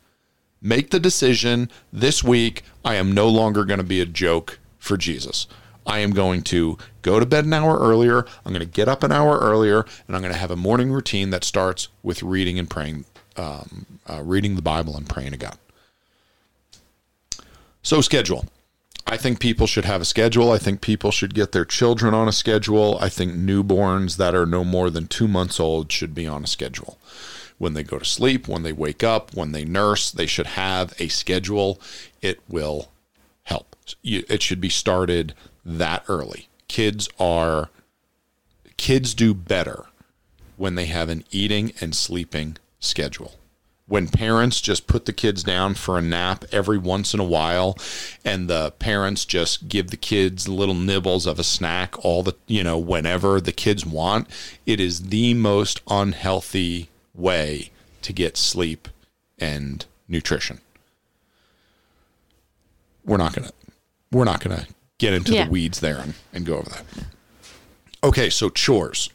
Make the decision this week I am no longer going to be a joke for Jesus. I am going to go to bed an hour earlier. I'm going to get up an hour earlier, and I'm going to have a morning routine that starts with reading and praying, um, uh, reading the Bible and praying to God. So, schedule. I think people should have a schedule. I think people should get their children on a schedule. I think newborns that are no more than two months old should be on a schedule. When they go to sleep, when they wake up, when they nurse, they should have a schedule. It will help. It should be started that early. Kids are, kids do better when they have an eating and sleeping schedule. When parents just put the kids down for a nap every once in a while and the parents just give the kids little nibbles of a snack all the, you know, whenever the kids want, it is the most unhealthy way to get sleep and nutrition. We're not going to we're not going to get into
Yeah.
the weeds there and, and go over that. Okay, so chores.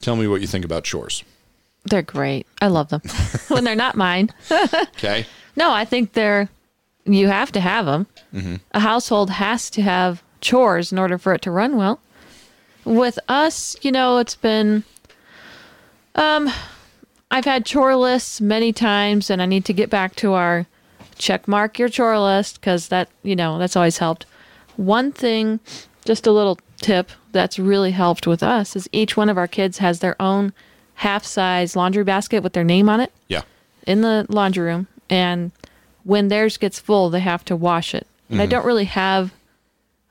Tell me what you think about chores.
They're great. I love them when they're not mine.
Okay.
No, I think they're, you have to have them. A household has to have chores in order for it to run well. With us, you know, it's been, um, I've had chore lists many times and I need to get back to our check mark your chore list because that, you know, that's always helped. One thing, just a little tip that's really helped with us is each one of our kids has their own half size laundry basket with their name on it
Yeah.
in the laundry room and when theirs gets full they have to wash it and
Mm-hmm.
i don't really have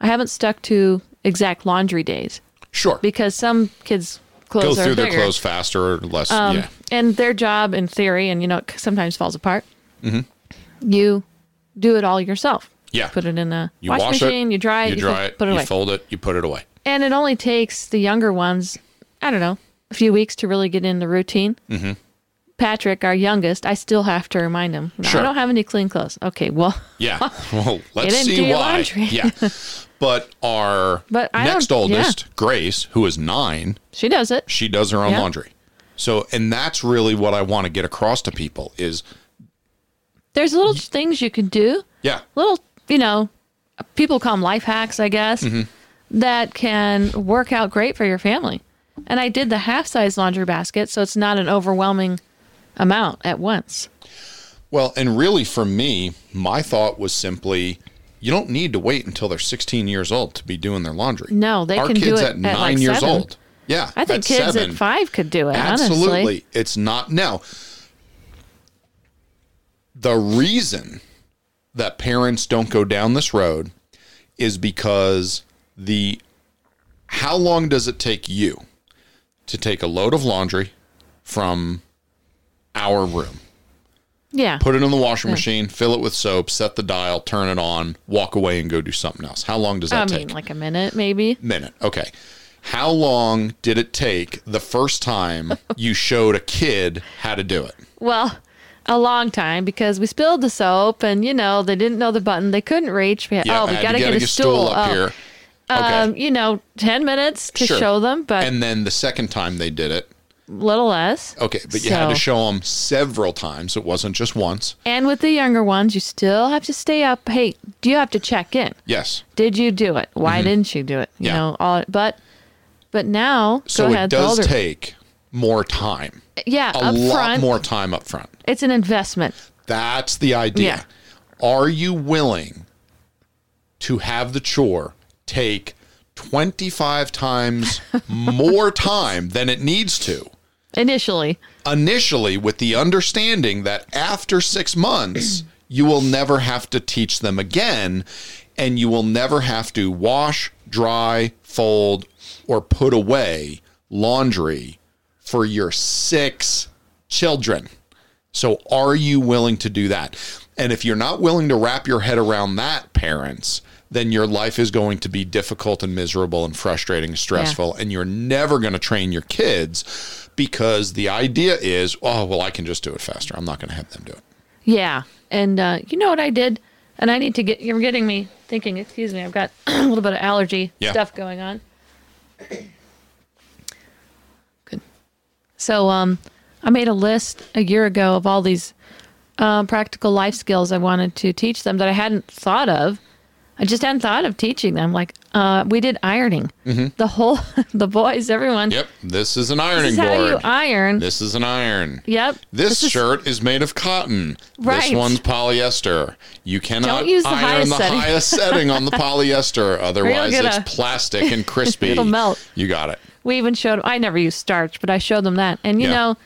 i haven't stuck to exact laundry days
Sure.
because some kids clothes
Go through their
Um,
clothes faster or less. yeah.
and their job in theory and you know it sometimes falls apart
Mm-hmm.
you do it all yourself
Yeah.
put it in a
You
wash
wash
machine
it.
you dry it
You dry it.
put it
you
away
fold it. You put it away.
and it only takes the younger ones i don't know a few weeks to really get in the routine mm-hmm. patrick our youngest i still have to remind him "No,
Sure.
i don't have any clean clothes okay well
Yeah. Well, let's see why. yeah. But our
But
next oldest, Grace, who is nine,
she does it
she does her own
Yeah.
laundry. So, and that's really what I want to get across to people is,
there's little things you can do
yeah,
little you know people call them life hacks i guess
Mm-hmm.
that can work out great for your family and i did the half size laundry basket so it's not an overwhelming amount at once
Well, and really for me, my thought was simply you don't need to wait until they're 16 years old to be doing their laundry.
No, they
Our
can do it
at
at,
nine
like,
years
seven.
old. Yeah.
i think kids
seven.
at five could do it
Absolutely.
honestly
It's not. Now, the reason that parents don't go down this road is because the how long does it take you to take a load of laundry from our room,
yeah
put it in the washing machine, fill it with soap, set the dial, turn it on, walk away and go do something else? How long does that
i
that
mean
take?
like a minute maybe
minute. Okay. How long did it take the first time you showed a kid how to do it?
well a long time because we spilled the soap and you know they didn't know the button they couldn't reach we had, oh we got to get a stool,
up
Oh.
here.
Um, you know 10 minutes to
Sure.
show them but
and then the second time they did it, A
little less
okay, but you had to
So-
show them several times. It wasn't just once.
And with the younger ones, you still have to stay up. Hey, do you have to check in?
Yes.
Did you do it? Why didn't you do it? You
Mm-hmm. Yeah.
know, all but but now
So
go
it
ahead. the
does
older-
take more time.
yeah,
A
up
lot
front.
more time up front.
It's an investment.
That's the idea. Are you willing to have the chore take 25 times more time than it needs to?
Initially,
initially with the understanding that after six months, you will never have to teach them again and you will never have to wash, dry, fold, or put away laundry for your six children. So, are you willing to do that? And if you're not willing to wrap your head around that, parents, then your life is going to be difficult and miserable and frustrating, stressful, and you're never going to train your kids because the idea is, oh, well, I can just do it faster. I'm not going to have them do it.
Yeah. And uh, you know what I did? And I need to get, you're getting me thinking, excuse me, I've got a little bit of allergy
Yeah.
stuff going on. Good. So um, I made a list a year ago of all these uh, practical life skills I wanted to teach them that I hadn't thought of. I just hadn't thought of teaching them. Like uh, we did ironing. The whole, the boys, everyone.
Mm-hmm. Yep. This is an
This
ironing
is how you
board.
iron.
This is an iron.
yep.
This,
is-
shirt is made of cotton.
Right.
This one's polyester. You cannot
Don't use the
iron
highest
the
setting.
highest setting on the polyester, otherwise it's
a-
plastic and crispy.
It'll melt.
You got it.
we even showed i never used starch but i showed them that and you
Yeah.
know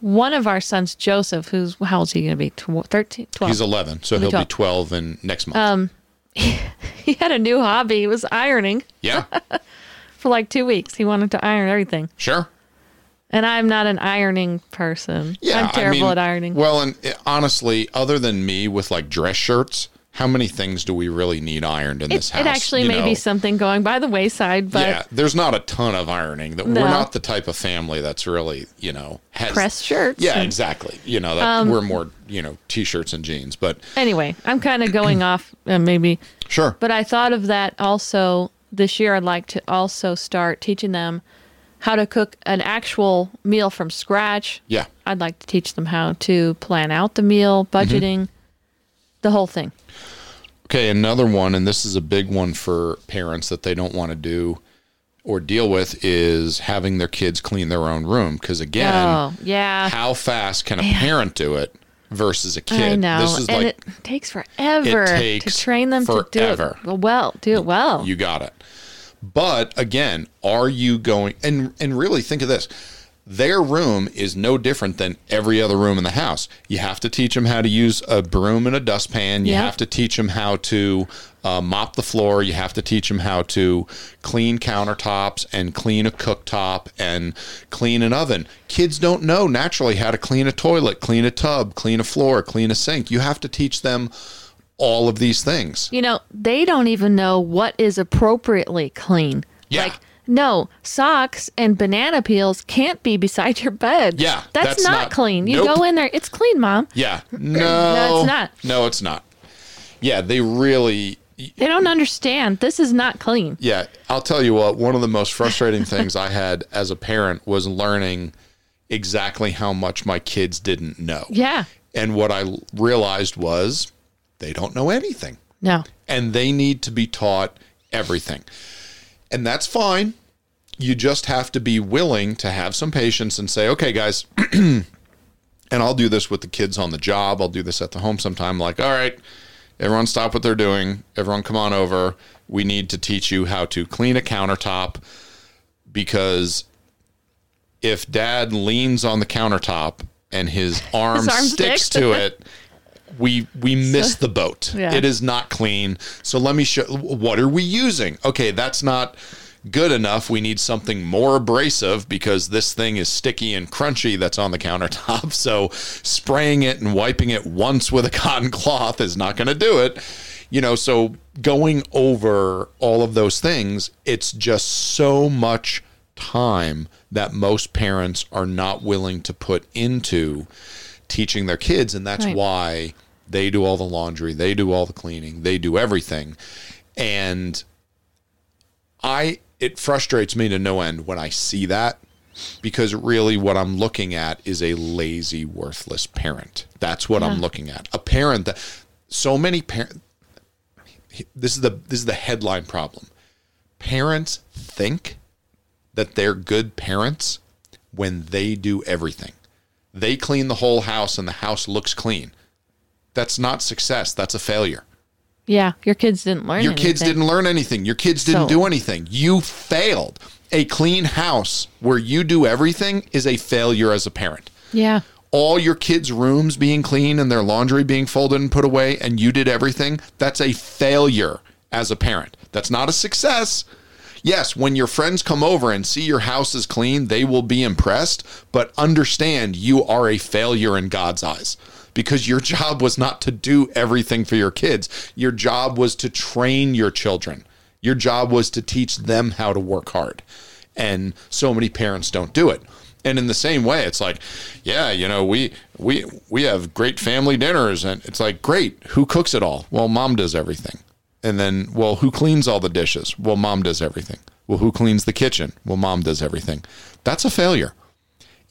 one of our sons joseph who's how old's he going to be Tw- 13 12
He's 11, so
He'll be
be 12 in next month.
Um, he had a new hobby. He was ironing.
Yeah,
for like two weeks. He wanted to iron everything.
Sure.
and i'm not an ironing person.
Yeah,
i'm terrible
I mean,
at ironing.
Well, and uh, honestly, other than me with like dress shirts, how many things do we really need ironed in
it,
this house?
it actually
you
may be something going by the wayside but
yeah, there's not a ton of ironing. That
No.
we're not the type of family that's really, you know, has
press shirts
Yeah,
Um,
exactly. You know, that we're more, you know, t-shirts and jeans, but
anyway i'm kind of going off uh, maybe
sure.
But I thought of that also this year. I'd like to also start teaching them how to cook an actual meal from scratch.
yeah.
I'd like to teach them how to plan out the meal, budgeting, the whole thing.
Okay, another one, and this is a big one for parents that they don't want to do or deal with is having their kids clean their own room. Because again,
oh, yeah.
how fast can a parent do it versus a kid?
I know.
This is
and
like
it takes forever
takes
to train them to do it well. Do it well.
you got it. But again, are you going and and really think of this. Their room is no different than every other room in the house. You have to teach them how to use a broom and a dustpan. You
Yep.
have to teach them how to uh, mop the floor. You have to teach them how to clean countertops and clean a cooktop and clean an oven. Kids don't know naturally how to clean a toilet, clean a tub, clean a floor, clean a sink. You have to teach them all of these things.
You know, they don't even know what is appropriately clean.
Yeah.
Like, no, socks and banana peels can't be beside your bed.
Yeah,
That's,
that's
not,
not-
clean. You
Nope.
go in there, it's clean, mom.
Yeah. No.
it's not.
No, it's not. Yeah, they really
They don't understand. This is not clean.
yeah, I'll tell you what, one of the most frustrating things I had as a parent was learning exactly how much my kids didn't know.
Yeah.
And what I realized was they don't know anything.
No.
and they need to be taught everything. And that's fine. You just have to be willing to have some patience and say, okay, guys, and I'll do this with the kids on the job. I'll do this at the home sometime. Like, all right, everyone stop what they're doing. Everyone come on over. We need to teach you how to clean a countertop because if dad leans on the countertop and his arm,
arm
sticks
sticks.
to it, we we miss the boat.
Yeah.
It is not clean. So let me show what are we using? Okay, that's not good enough. We need something more abrasive because this thing is sticky and crunchy that's on the countertop. So spraying it and wiping it once with a cotton cloth is not going to do it. You know, so going over all of those things, it's just so much time that most parents are not willing to put into teaching their kids and that's
Right.
why they do all the laundry. They do all the cleaning. They do everything. And i it frustrates me to no end when i see that because really what i'm looking at is a lazy worthless parent. That's what i'm looking at. A parent that so many parents this is the this is the headline problem. Parents think that they're good parents when they do everything. They clean the whole house and the house looks clean. That's not success. That's a failure.
Yeah. Your kids didn't learn
Your kids didn't learn anything. Your kids didn't
So-
do anything. You failed. A clean house where you do everything is a failure as a parent.
Yeah.
All your kids' rooms being clean and their laundry being folded and put away and you did everything, that's a failure as a parent. That's not a success. yes, when your friends come over and see your house is clean, they will be impressed, but understand you are a failure in God's eyes because your job was not to do everything for your kids. Your job was to train your children. Your job was to teach them how to work hard. And so many parents don't do it. And in the same way, it's like, yeah, you know, we we we have great family dinners and it's like, great, who cooks it all? Well, mom does everything. And then, well, who cleans all the dishes? Well, mom does everything. Well, who cleans the kitchen? Well, mom does everything. That's a failure.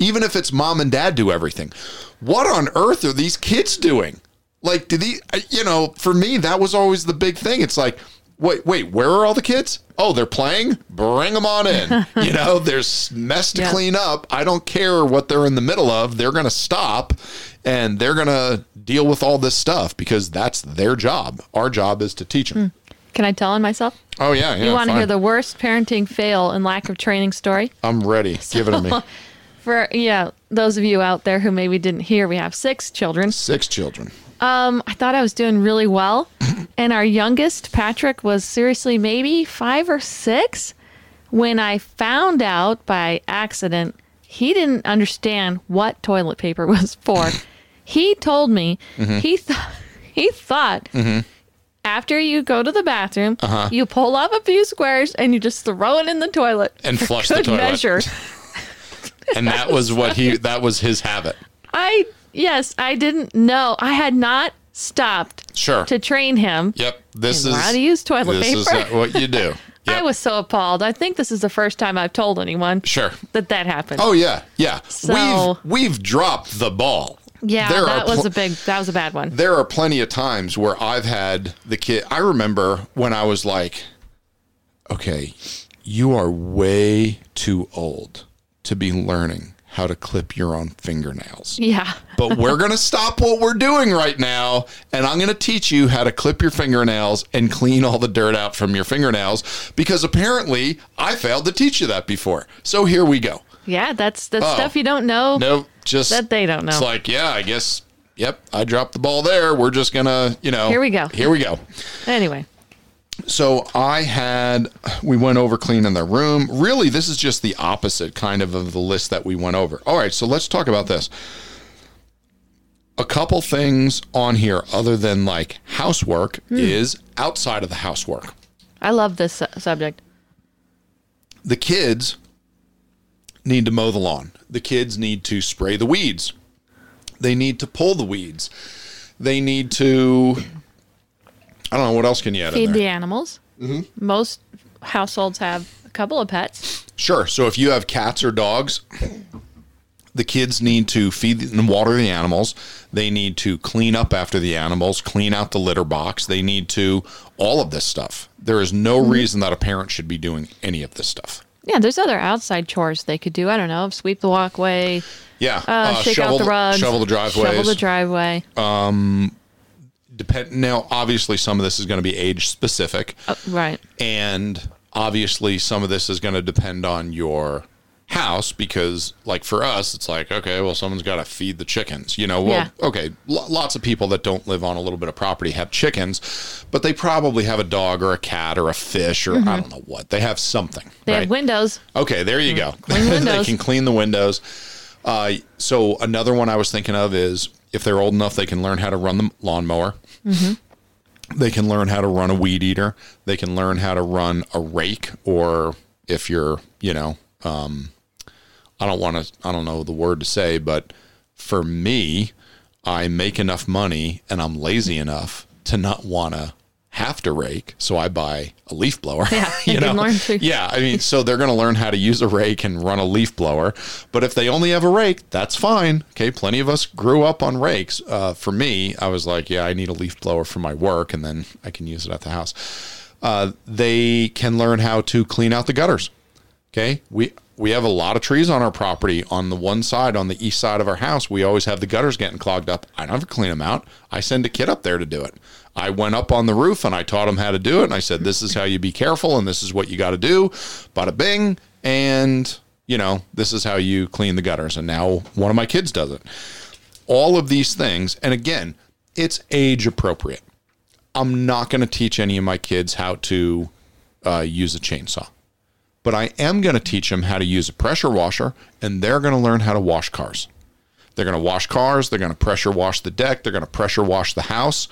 Even if it's mom and dad do everything. What on earth are these kids doing? Like, do these, uh, you know, for me, that was always the big thing. It's like, wait, wait, where are all the kids? Oh, they're playing? Bring them on in. you know, there's mess to
Yeah.
clean up. I don't care what they're in the middle of. They're going to stop and they're going to deal with all this stuff because that's their job. Our job is to teach them. Hmm.
Can I tell on myself?
Oh, yeah. yeah
you want to hear the worst parenting fail and lack of training story?
I'm ready. Give it to me.
For yeah, those of you out there who maybe didn't hear, we have six children.
Six children.
Um, I thought I was doing really well, and our youngest, Patrick, was seriously maybe five or six when I found out by accident he didn't understand what toilet paper was for. he told me mm-hmm. he thought he thought after you go to the bathroom, uh-huh. you pull up a few squares and you just throw it in the toilet
And flush the toilet.
measure.
And that was what he, that was his habit.
I yes, I didn't know. I had not stopped
Sure.
to train him.
Yep. This is
how to use toilet
this is
paper.
what you do.
I was so appalled. I think this is the first time I've told anyone
Sure.
that that happened.
Oh yeah, yeah.
So-
we've we've dropped the ball.
yeah,
there
that
are
was a big. That was a bad one.
There are plenty of times where I've had the kid. I remember when I was like, "Okay, you are way too old to be learning how to clip your own fingernails."
Yeah,
But we're going to stop what we're doing right now, and I'm going to teach you how to clip your fingernails and clean all the dirt out from your fingernails because apparently I failed to teach you that before. So here we go.
yeah. That's the
Oh.
stuff you don't know.
No, just
That they don't know.
It's like, yeah, I guess. Yep, I dropped the ball there. We're just gonna, you know.
Here we go.
Here we go.
Anyway,
So I had, we went over cleaning the room. Really, this is just the opposite kind of of the list that we went over. All right, so let's talk about this. A couple things on here other than like housework
Hmm.
is outside of the housework.
I love this su- subject.
The kids need to mow the lawn. The kids need to spray the weeds. They need to pull the weeds. They need to, I don't know, what else can you add
Feed the animals.
Mm-hmm.
Most households have a couple of pets.
Sure. So if you have cats or dogs, the kids need to feed and water the animals. They need to clean up after the animals, clean out the litter box. They need to all of this stuff. There is no
Mm-hmm.
reason that a parent should be doing any of this stuff.
Yeah, there's other outside chores they could do. I don't know, sweep the walkway,
Yeah.
uh, shake out the rugs,
shovel the driveway,
shovel the driveway.
Depend now. Obviously, some of this is going to be age specific,
Uh, right.
and obviously, some of this is going to depend on your house because, like for us, it's like okay, well, someone's got to feed the chickens. You know, well,
Yeah.
okay, lo- lots of people that don't live on a little bit of property have chickens, but they probably have a dog or a cat or a fish or I don't know what. They have something.
Mm-hmm. They
right?
have windows.
Okay, there you go.
Clean
they can clean the windows. Uh, so another one I was thinking of is if they're old enough, they can learn how to run the lawnmower. They can learn how to run a weed eater. They can learn how to run a rake, or if you're, you know, um, I don't want to, I don't know the word to say, but for me, I make enough money and I'm lazy enough to not want to have to rake, so I buy a leaf blower.
Yeah, you
know, yeah. I mean, so they're going to learn how to use a rake and run a leaf blower. But if they only have a rake, that's fine. Okay, plenty of us grew up on rakes. Uh, for me, I was like, yeah, I need a leaf blower for my work, and then I can use it at the house. Uh, they can learn how to clean out the gutters. Okay, we we have a lot of trees on our property. On the one side, on the east side of our house, we always have the gutters getting clogged up. I never clean them out. I send a kid up there to do it. I went up on the roof and I taught him how to do it. And I said, "This is how you be careful, and this is what you got to do." Bada bing, and you know, this is how you clean the gutters. And now one of my kids does it. All of these things, and again, it's age appropriate. I'm not going to teach any of my kids how to uh, use a chainsaw. but I am going to teach them how to use a pressure washer and they're going to learn how to wash cars. They're going to wash cars, they're going to pressure wash the deck, they're going to pressure wash the house.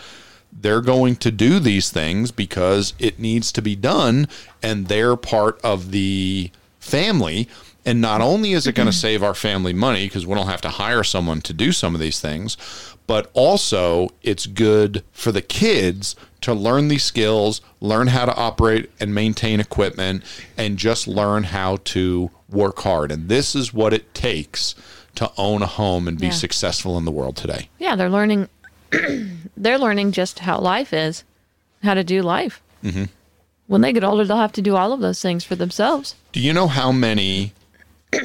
They're going to do these things because it needs to be done and they're part of the family. And not only is it going to mm-hmm. save our family money because we don't have to hire someone to do some of these things, but also it's good for the kids to learn these skills, learn how to operate and maintain equipment, and just learn how to work hard. And this is what it takes to own a home and be
Yeah.
successful in the world today.
Yeah, they're learning. They're learning just how life is, how to do life. Mm-hmm. When they get older, they'll have to do all of those things for themselves.
Do you know how many?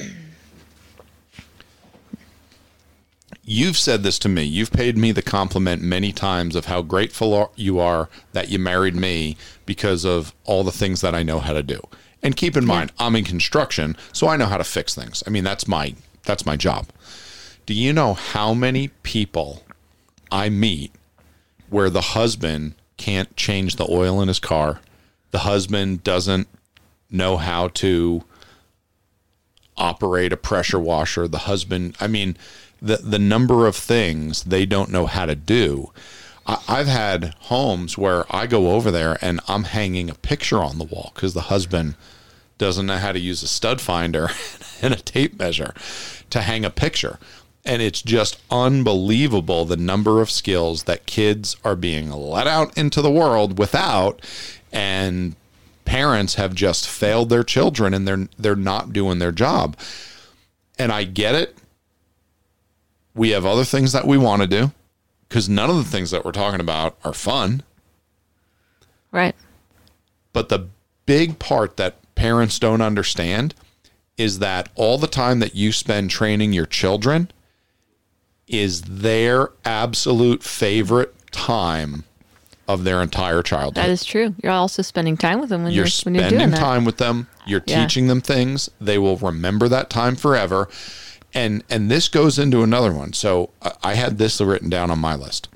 You've said this to me. You've paid me the compliment many times of how grateful you are that you married me because of all the things that I know how to do. And keep in mind, I'm in construction, so I know how to fix things. I mean, that's my that's my job. Do you know how many people I meet where the husband can't change the oil in his car? The husband doesn't know how to operate a pressure washer. The husband i mean the the number of things they don't know how to do. I, i've had homes where i go over there and i'm hanging a picture on the wall because the husband doesn't know how to use a stud finder and a tape measure to hang a picture and it's just unbelievable the number of skills that kids are being let out into the world without and parents have just failed their children and they're they're not doing their job. And I get it. We have other things that we want to do cuz none of the things that we're talking about are fun,
Right.
but the big part that parents don't understand is that all the time that you spend training your children is their absolute favorite time of their entire childhood.
That is true. You're also spending time with them when
you're
you're, when you're
spending
doing that.
time with them you're
Yeah.
teaching them things they will remember that time forever and and this goes into another one so I- i had this written down on my list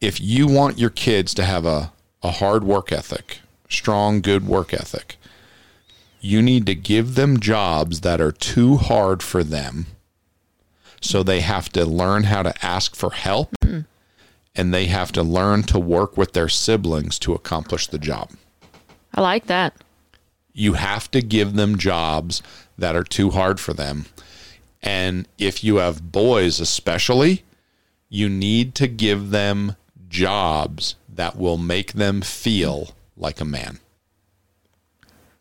if you want your kids to have a, a hard work ethic strong good work ethic you need to give them jobs that are too hard for them so they have to learn how to ask for help and they have to learn to work with their siblings to accomplish the job
I like that.
you have to give them jobs that are too hard for them. And if you have boys, especially, you need to give them jobs that will make them feel like a man.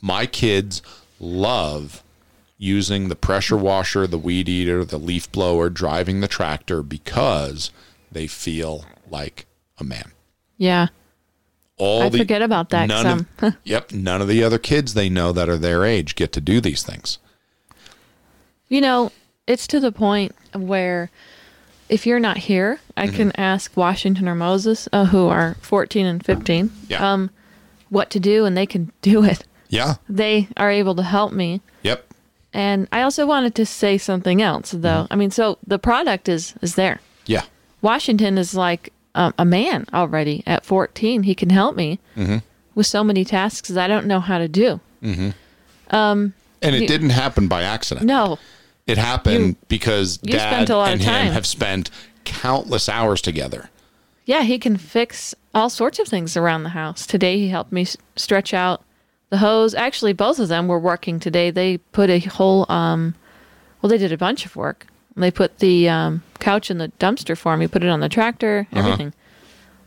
My kids love using the pressure washer, the weed eater, the leaf blower, driving the tractor because they feel like a man
Yeah.
all
I
the,
forget about that.
None of, yep, none of the other kids they know that are their age get to do these things.
You know, it's to the point where if you're not here, I
Mm-hmm.
can ask Washington or Moses, uh, who are 14 and 15,
Yeah.
um, what to do, and they can do it.
Yeah.
They are able to help me.
Yep.
And I also wanted to say something else, though.
Mm-hmm.
I mean, so the product is is there.
Yeah.
Washington is like um, a man already at 14. He can help me
Mm-hmm.
with so many tasks that I don't know how to do.
And it didn't happen by accident.
No,
It happened
You-
because
you
dad
spent a lot of
and him have spent countless hours together.
Yeah, he can fix all sorts of things around the house. Today, he helped me stretch out the hose. Actually, both of them were working today. They put a whole, um, well, they did a bunch of work. They put the um, couch in the dumpster for me, put it on the tractor, everything.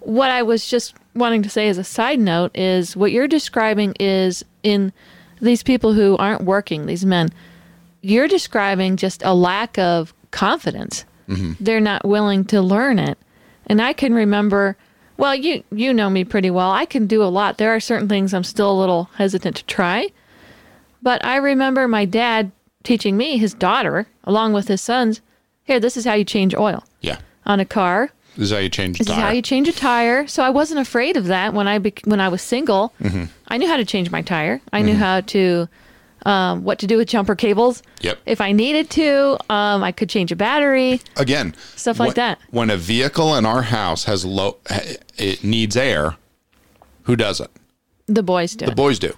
What I was just wanting to say as a side note is what you're describing is in these people who aren't working, these men, you're describing just a lack of confidence. They're not willing to learn it. And I can remember, well, you you know me pretty well. I can do a lot. There are certain things I'm still a little hesitant to try. But I remember my dad teaching me, his daughter, along with his sons, here, this is how you change oil
Yeah.
on a car.
This is how you change the
This is how you change a tire. So I wasn't afraid of that when I bec- when I was single.
Mm-hmm.
I knew how to change my tire. I knew how to um, what to do with jumper cables.
Yep.
If I needed to, um, I could change a battery.
Again,
Stuff like
when-
that.
When a vehicle in our house has low, it needs air. Who does it?
The boys do.
The
it.
boys do.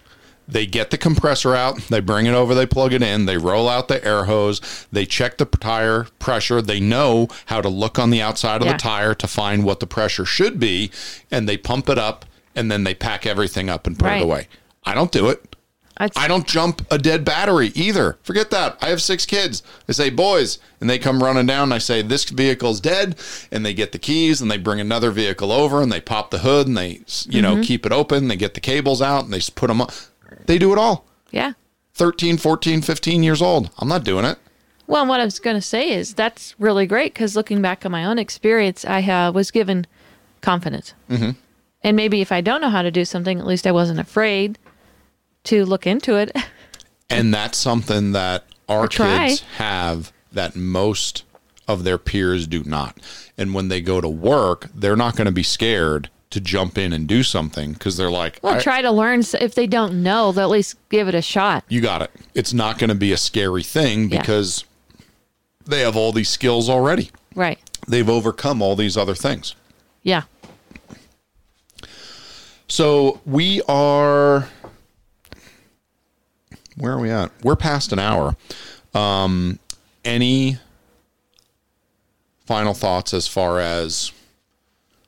They get the compressor out, they bring it over, they plug it in, they roll out the air hose, they check the tire pressure, they know how to look on the outside of
Yeah.
the tire to find what the pressure should be, and they pump it up and then they pack everything up and put
Right.
it away. I don't do it.
That's,
I don't jump a dead battery either. Forget that. I have six kids. I say, boys, and they come running down. And I say, this vehicle's dead. And they get the keys and they bring another vehicle over and they pop the hood and they, you know, keep it open. They get the cables out and they put them up. They do it all.
yeah.
13, 14, 15 years old. I'm not doing it.
Well, what I was going to say is that's really great because looking back on my own experience, I uh, was given confidence. Mm-hmm. And maybe if I don't know how to do something, at least I wasn't afraid to look into it.
And that's something that our kids have that most of their peers do not. And when they go to work, they're not going to be scared to jump in and do something because they're like,
well, try to learn. s- If they don't know, they'll at least give it a shot.
you got it. It's not going to be a scary thing
Yeah.
because they have all these skills already.
Right.
They've overcome all these other things.
Yeah.
So we are. Where are we at? We're past an hour. Um, any final thoughts as far as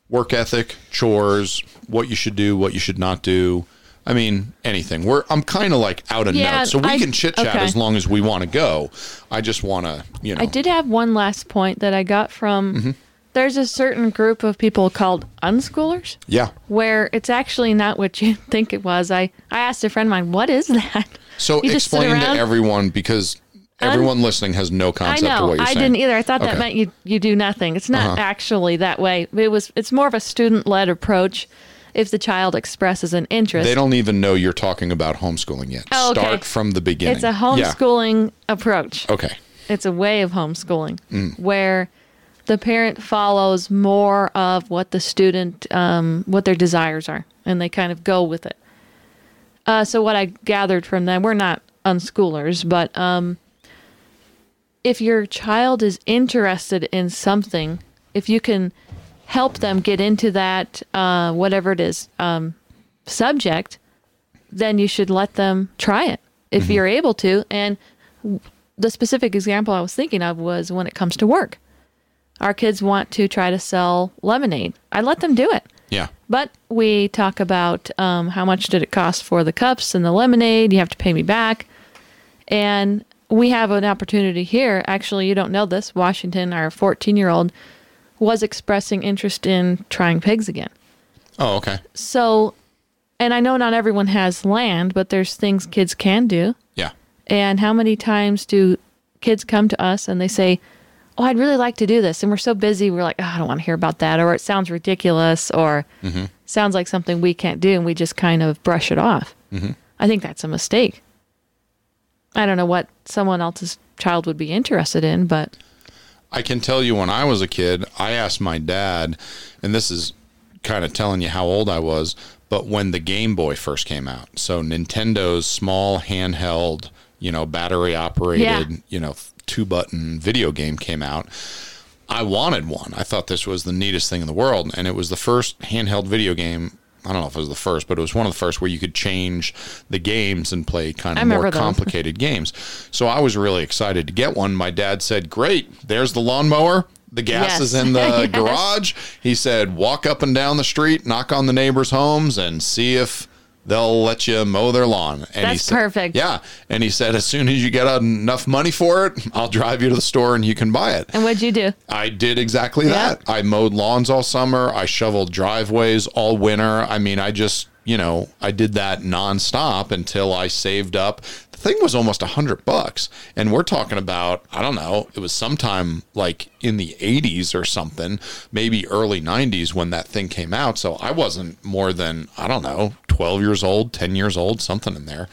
work ethic, chores, what you should do, what you should not do? I mean, anything. We're I'm kind of like out of
Yeah,
notes, so we
I-
can chit chat
okay.
as long as we want to go. I just want to, you know.
I did have one last point that I got from.
Mm-hmm.
There's a certain group of people called unschoolers
Yeah.
where it's actually not what you think it was. I, I asked a friend of mine, what is that?
So
You
explain to everyone because everyone listening has no
I
concept of
know.
what you're
I
saying.
didn't either. I thought that meant you you do nothing. It's not
Uh-huh.
actually that way. It was. It's more of a student led approach. If the child expresses an interest,
They don't even know you're talking about homeschooling yet.
Oh, okay.
Start from the beginning.
it's a
Yeah.
homeschooling approach.
Okay.
It's a way of homeschooling
Mm.
where the parent follows more of what the student, um, what their desires are, and they kind of go with it. Uh, so what I gathered from them, we're not unschoolers, but um, if your child is interested in something, if you can help them get into that, uh, whatever it is, um, subject, then you should let them try it if you're able to. And the specific example I was thinking of was when it comes to work. Our kids want to try to sell lemonade. I let them do it.
Yeah.
But we talk about um, how much did it cost for the cups and the lemonade. You have to pay me back. And we have an opportunity here. Actually, you don't know this. Washington, our 14 year old, was expressing interest in trying pigs again.
Oh, okay.
So, and I know not everyone has land, but there's things kids can do.
Yeah.
And how many times do kids come to us and they say, Oh, I'd really like to do this. And we're so busy, we're like, oh, I don't want to hear about that. Or it sounds ridiculous or mm-hmm. sounds like something we can't do. And we just kind of brush it off. Mm-hmm. I think that's a mistake. I don't know what someone else's child would be interested in, but
I can tell you when I was a kid, I asked my dad, and this is kind of telling you how old I was, but when the Game Boy first came out, so Nintendo's small handheld, you know, battery operated,
Yeah.
you know, two button video game came out. I wanted one. I thought this was the neatest thing in the world. And it was the first handheld video game. I don't know if it was the first, but it was one of the first where you could change the games and play kind of more
those.
complicated games. So I was really excited to get one. My dad said, Great, there's the lawnmower. The gas
Yes.
is in the
Yes.
garage. He said, Walk up and down the street, knock on the neighbors' homes, and see if they'll let you mow their lawn. And he
That's
said,
perfect.
Yeah. And he said, As soon as you get enough money for it, I'll drive you to the store and you can buy it.
and what'd you do?
I did exactly
Yeah.
that. I mowed lawns all summer. I shoveled driveways all winter. I mean, I just, you know, I did that nonstop until I saved up. The thing was almost a hundred bucks. And we're talking about, I don't know, it was sometime like in the 80s or something, maybe early 90s when that thing came out. So I wasn't more than, I don't know, 12 years old, 10 years old, something in there.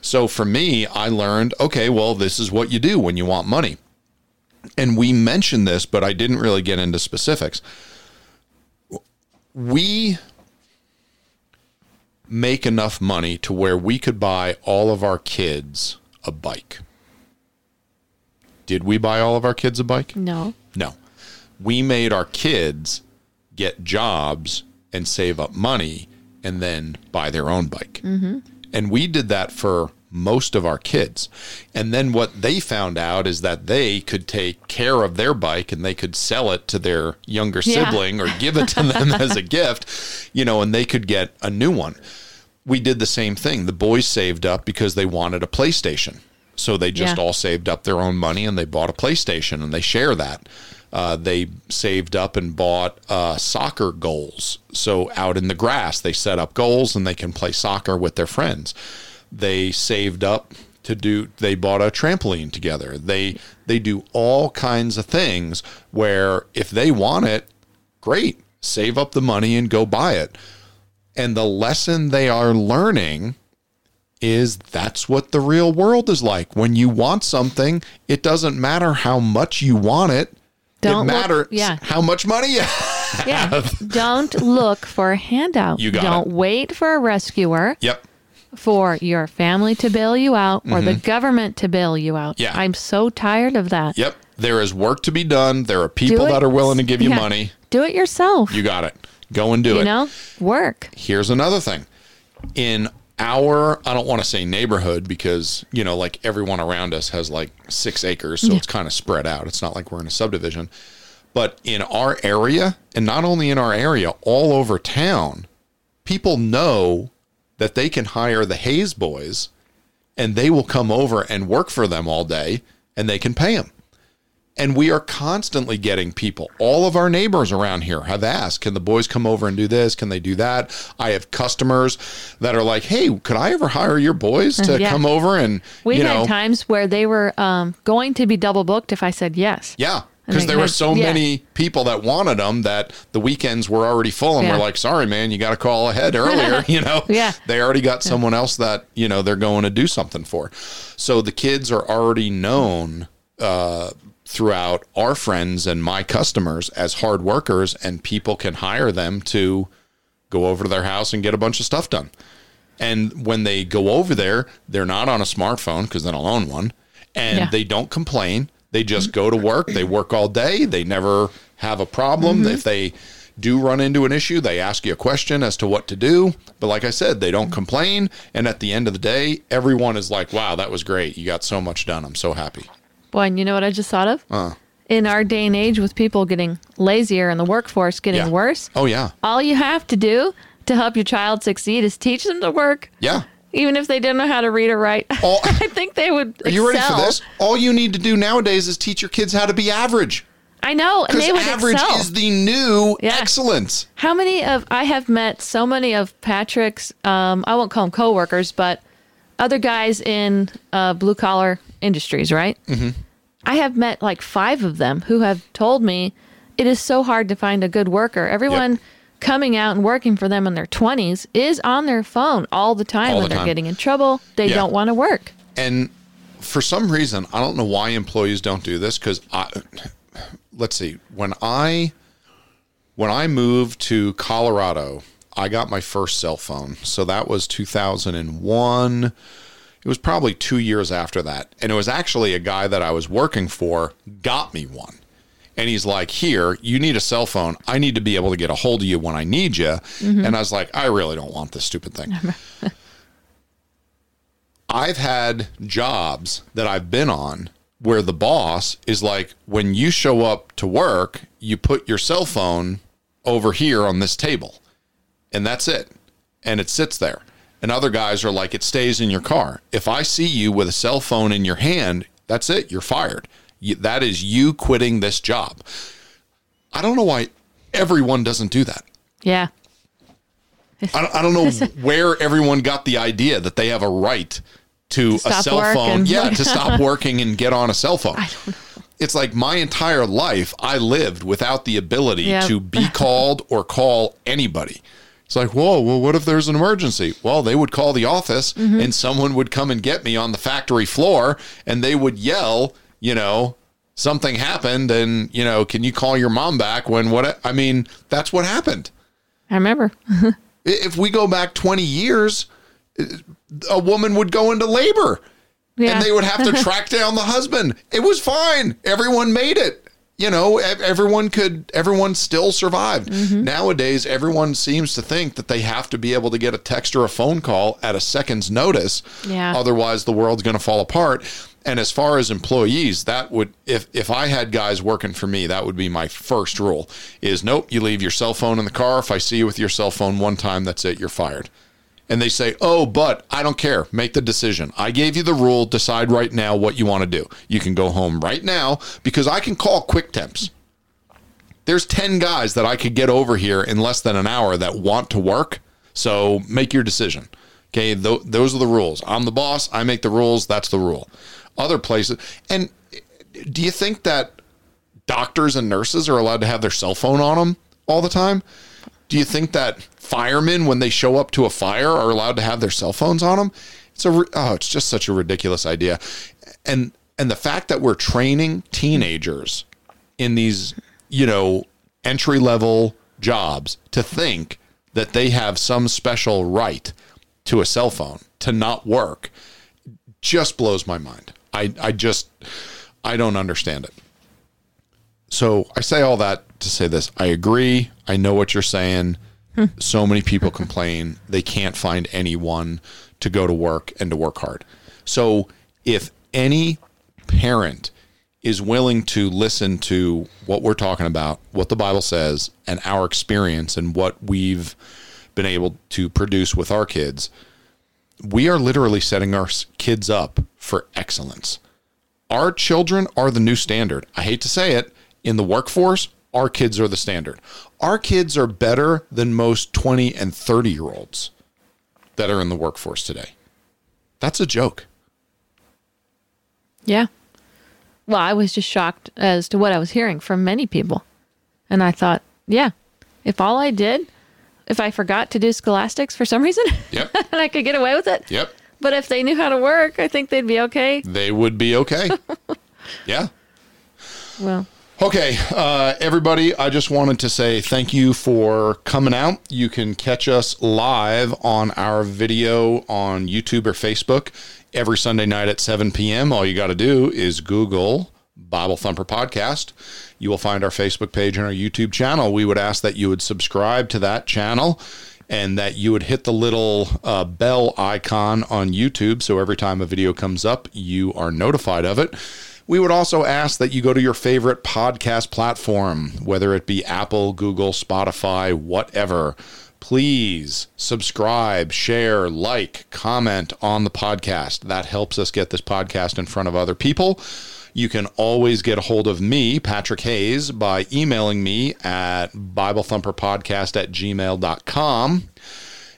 So for me, I learned, okay, well, this is what you do when you want money and we mentioned this, but I didn't really get into specifics. We make enough money to where we could buy all of our kids a bike. Did we buy all of our kids a bike?
No.
No. We made our kids get jobs and save up money and then buy their own bike. Mm-hmm. And we did that for most of our kids. And then what they found out is that they could take care of their bike and they could sell it to their younger
Yeah.
sibling or give it to them as a gift, you know, and they could get a new one. We did the same thing. The boys saved up because they wanted a PlayStation. So they just
Yeah.
all saved up their own money and they bought a PlayStation and they share that. Uh, they saved up and bought uh, soccer goals. So out in the grass, they set up goals and they can play soccer with their friends. They saved up to do. They bought a trampoline together. They they do all kinds of things where if they want it, great, save up the money and go buy it. And the lesson they are learning is that's what the real world is like. When you want something, it doesn't matter how much you want it.
Don't
it
look- yeah.
how much money you have.
Yeah. Don't look for a handout.
You got
Don't
it.
wait for a rescuer,
Yep.
for your family to bail you out, or the government to bail you out.
Mm-hmm. Yeah.
I'm so tired of that.
Yep. There is work to be done. There are people that are willing to give you
Yeah.
money.
Do it yourself.
You got it. Go and do
you
it.
You know, work.
Here's another thing. In our, I don't want to say neighborhood because, you know, like everyone around us has like six acres. So it's kind of spread out. It's not like we're in a subdivision. But in our area, and not only in our area, all over town, people know that they can hire the Hayes boys and they will come over and work for them all day and they can pay them. And we are constantly getting people. All of our neighbors around here have asked, can the boys come over and do this? Can they do that? I have customers that are like, hey, could I ever hire your boys to
Yeah.
come over and,
We've
you know,
had times where they were um, going to be double booked if I said yes.
yeah. Because there were so
yeah.
many people that wanted them that the weekends were already full, and
Yeah.
we're like, "Sorry, man, you got to call ahead earlier." you know,
Yeah.
they already got someone else that you know they're going to do something for. So the kids are already known uh, throughout our friends and my customers as hard workers, and people can hire them to go over to their house and get a bunch of stuff done. And when they go over there, they're not on a smartphone because they don't own one, and
Yeah.
they don't complain. They just go to work. They work all day. They never have a problem. Mm-hmm. If they do run into an issue, they ask you a question as to what to do. But like I said, they don't complain. And at the end of the day, everyone is like, wow, that was great. You got so much done. I'm so happy.
Boy, and you know what I just thought of? In our day and age, with people getting lazier and the workforce getting
Yeah.
worse,
Oh, yeah.
all you have to do to help your child succeed is teach them to work,
Yeah.
even if they didn't know how to read or write.
All,
I think they would.
are you ready for this? All you need to do nowadays is teach your kids how to be average.
I know, and
Because
they would
average
excel.
is the new
Yeah.
excellence.
How many of I have met so many of Patrick's um, I won't call them coworkers, but other guys in uh, blue collar industries, right? Mm-hmm. I have met like five of them who have told me it is so hard to find a good worker. Everyone coming out and working for them in their twenties is on their phone all the time
All
when
the
they're
time.
getting in trouble. They
Yeah.
don't want to work.
and for some reason i don't know why employees don't do this because i let's see when i when i moved to colorado i got my first cell phone. So that was 2001 it was probably two years after that. And it was actually a guy that i was working for got me one. And he's like here you need a cell phone. I need to be able to get a hold of you when i need you mm-hmm. and i was like i really don't want this stupid thing. I've had jobs that I've been on where the boss is like, when you show up to work, you put your cell phone over here on this table, and that's it. And it sits there. And other guys are like, it stays in your car. If I see you with a cell phone in your hand, that's it. You're fired. You, that is you quitting this job. I don't know why everyone doesn't do that.
Yeah.
I don't, I don't know where everyone got the idea that they have a right to, a cell phone. Yeah, to stop working and get on a cell phone. It's like my entire life I lived without the ability to be called or call anybody. It's like, whoa, well, what if there's an emergency? Well, they would call the office
Mm-hmm.
and someone would come and get me on the factory floor and they would yell, you know, something happened and, you know, can you call your mom back when what? I mean, that's what happened.
I remember.
If we go back 20 years, a woman would go into labor
Yeah.
and they would have to track down the husband. It was fine. Everyone made it. You know, everyone could, everyone still survived. Mm-hmm. Nowadays, everyone seems to think that they have to be able to get a text or a phone call at a second's notice.
Yeah.
Otherwise, the world's going to fall apart. And as far as employees, that would, if, if I had guys working for me, that would be my first rule is nope, you leave your cell phone in the car. If I see you with your cell phone one time, that's it, you're fired and they say, "Oh, but I don't care. Make the decision. I gave you the rule. Decide right now what you want to do. You can go home right now because I can call quick temps. There's 10 guys that I could get over here in less than an hour that want to work. So make your decision. Okay, Th- those are the rules. I'm the boss. I make the rules. That's the rule. Other places, and do you think that doctors and nurses are allowed to have their cell phone on them all the time? Do you think that firemen, when they show up to a fire, are allowed to have their cell phones on them? It's a oh, it's just such a ridiculous idea, and and the fact that we're training teenagers in these you know entry level jobs to think that they have some special right to a cell phone to not work just blows my mind. I I just I don't understand it. So I say all that to say this. I agree. I know what you're saying. Hmm. so many people complain they can't find anyone to go to work and to work hard. So if any parent is willing to listen to what we're talking about, what the Bible says, and our experience and what we've been able to produce with our kids, we are literally setting our kids up for excellence. Our children are the new standard. I hate to say it, in the workforce, our kids are the standard. Our kids are better than most 20 and 30 year olds that are in the workforce today. That's a joke.
Yeah. Well, I was just shocked as to what I was hearing from many people. And I thought, yeah, if all I did, if I forgot to do scholastics for some reason
Yep.
and I could get away with it,
Yep.
but if they knew how to work, I think they'd be okay.
They would be okay. yeah.
Well,
Okay, uh, everybody, I just wanted to say thank you for coming out. You can catch us live on our video on YouTube or Facebook every Sunday night at 7 p.m. All you got to do is Google Bible Thumper Podcast. You will find our Facebook page and our YouTube channel. We would ask that you would subscribe to that channel and that you would hit the little uh, bell icon on YouTube so every time a video comes up, you are notified of it. We would also ask that you go to your favorite podcast platform, whether it be Apple, Google, Spotify, whatever. Please subscribe, share, like, comment on the podcast. That helps us get this podcast in front of other people. You can always get a hold of me, Patrick Hayes, by emailing me at BibleThumperPodcast at gmail.com.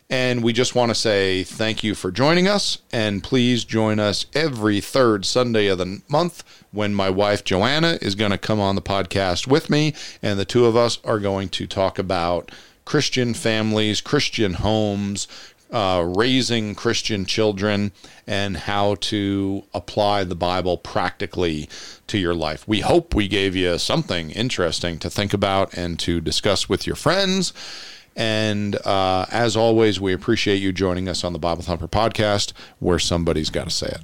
And we just want to say thank you for joining us. And please join us every third Sunday of the month when my wife JoAnna is going to come on the podcast with me. And the two of us are going to talk about Christian families, Christian homes, uh, raising Christian children, and how to apply the Bible practically to your life. We hope we gave you something interesting to think about and to discuss with your friends. And uh, as always, we appreciate you joining us on the Bible Thumper podcast, where somebody's got to say it.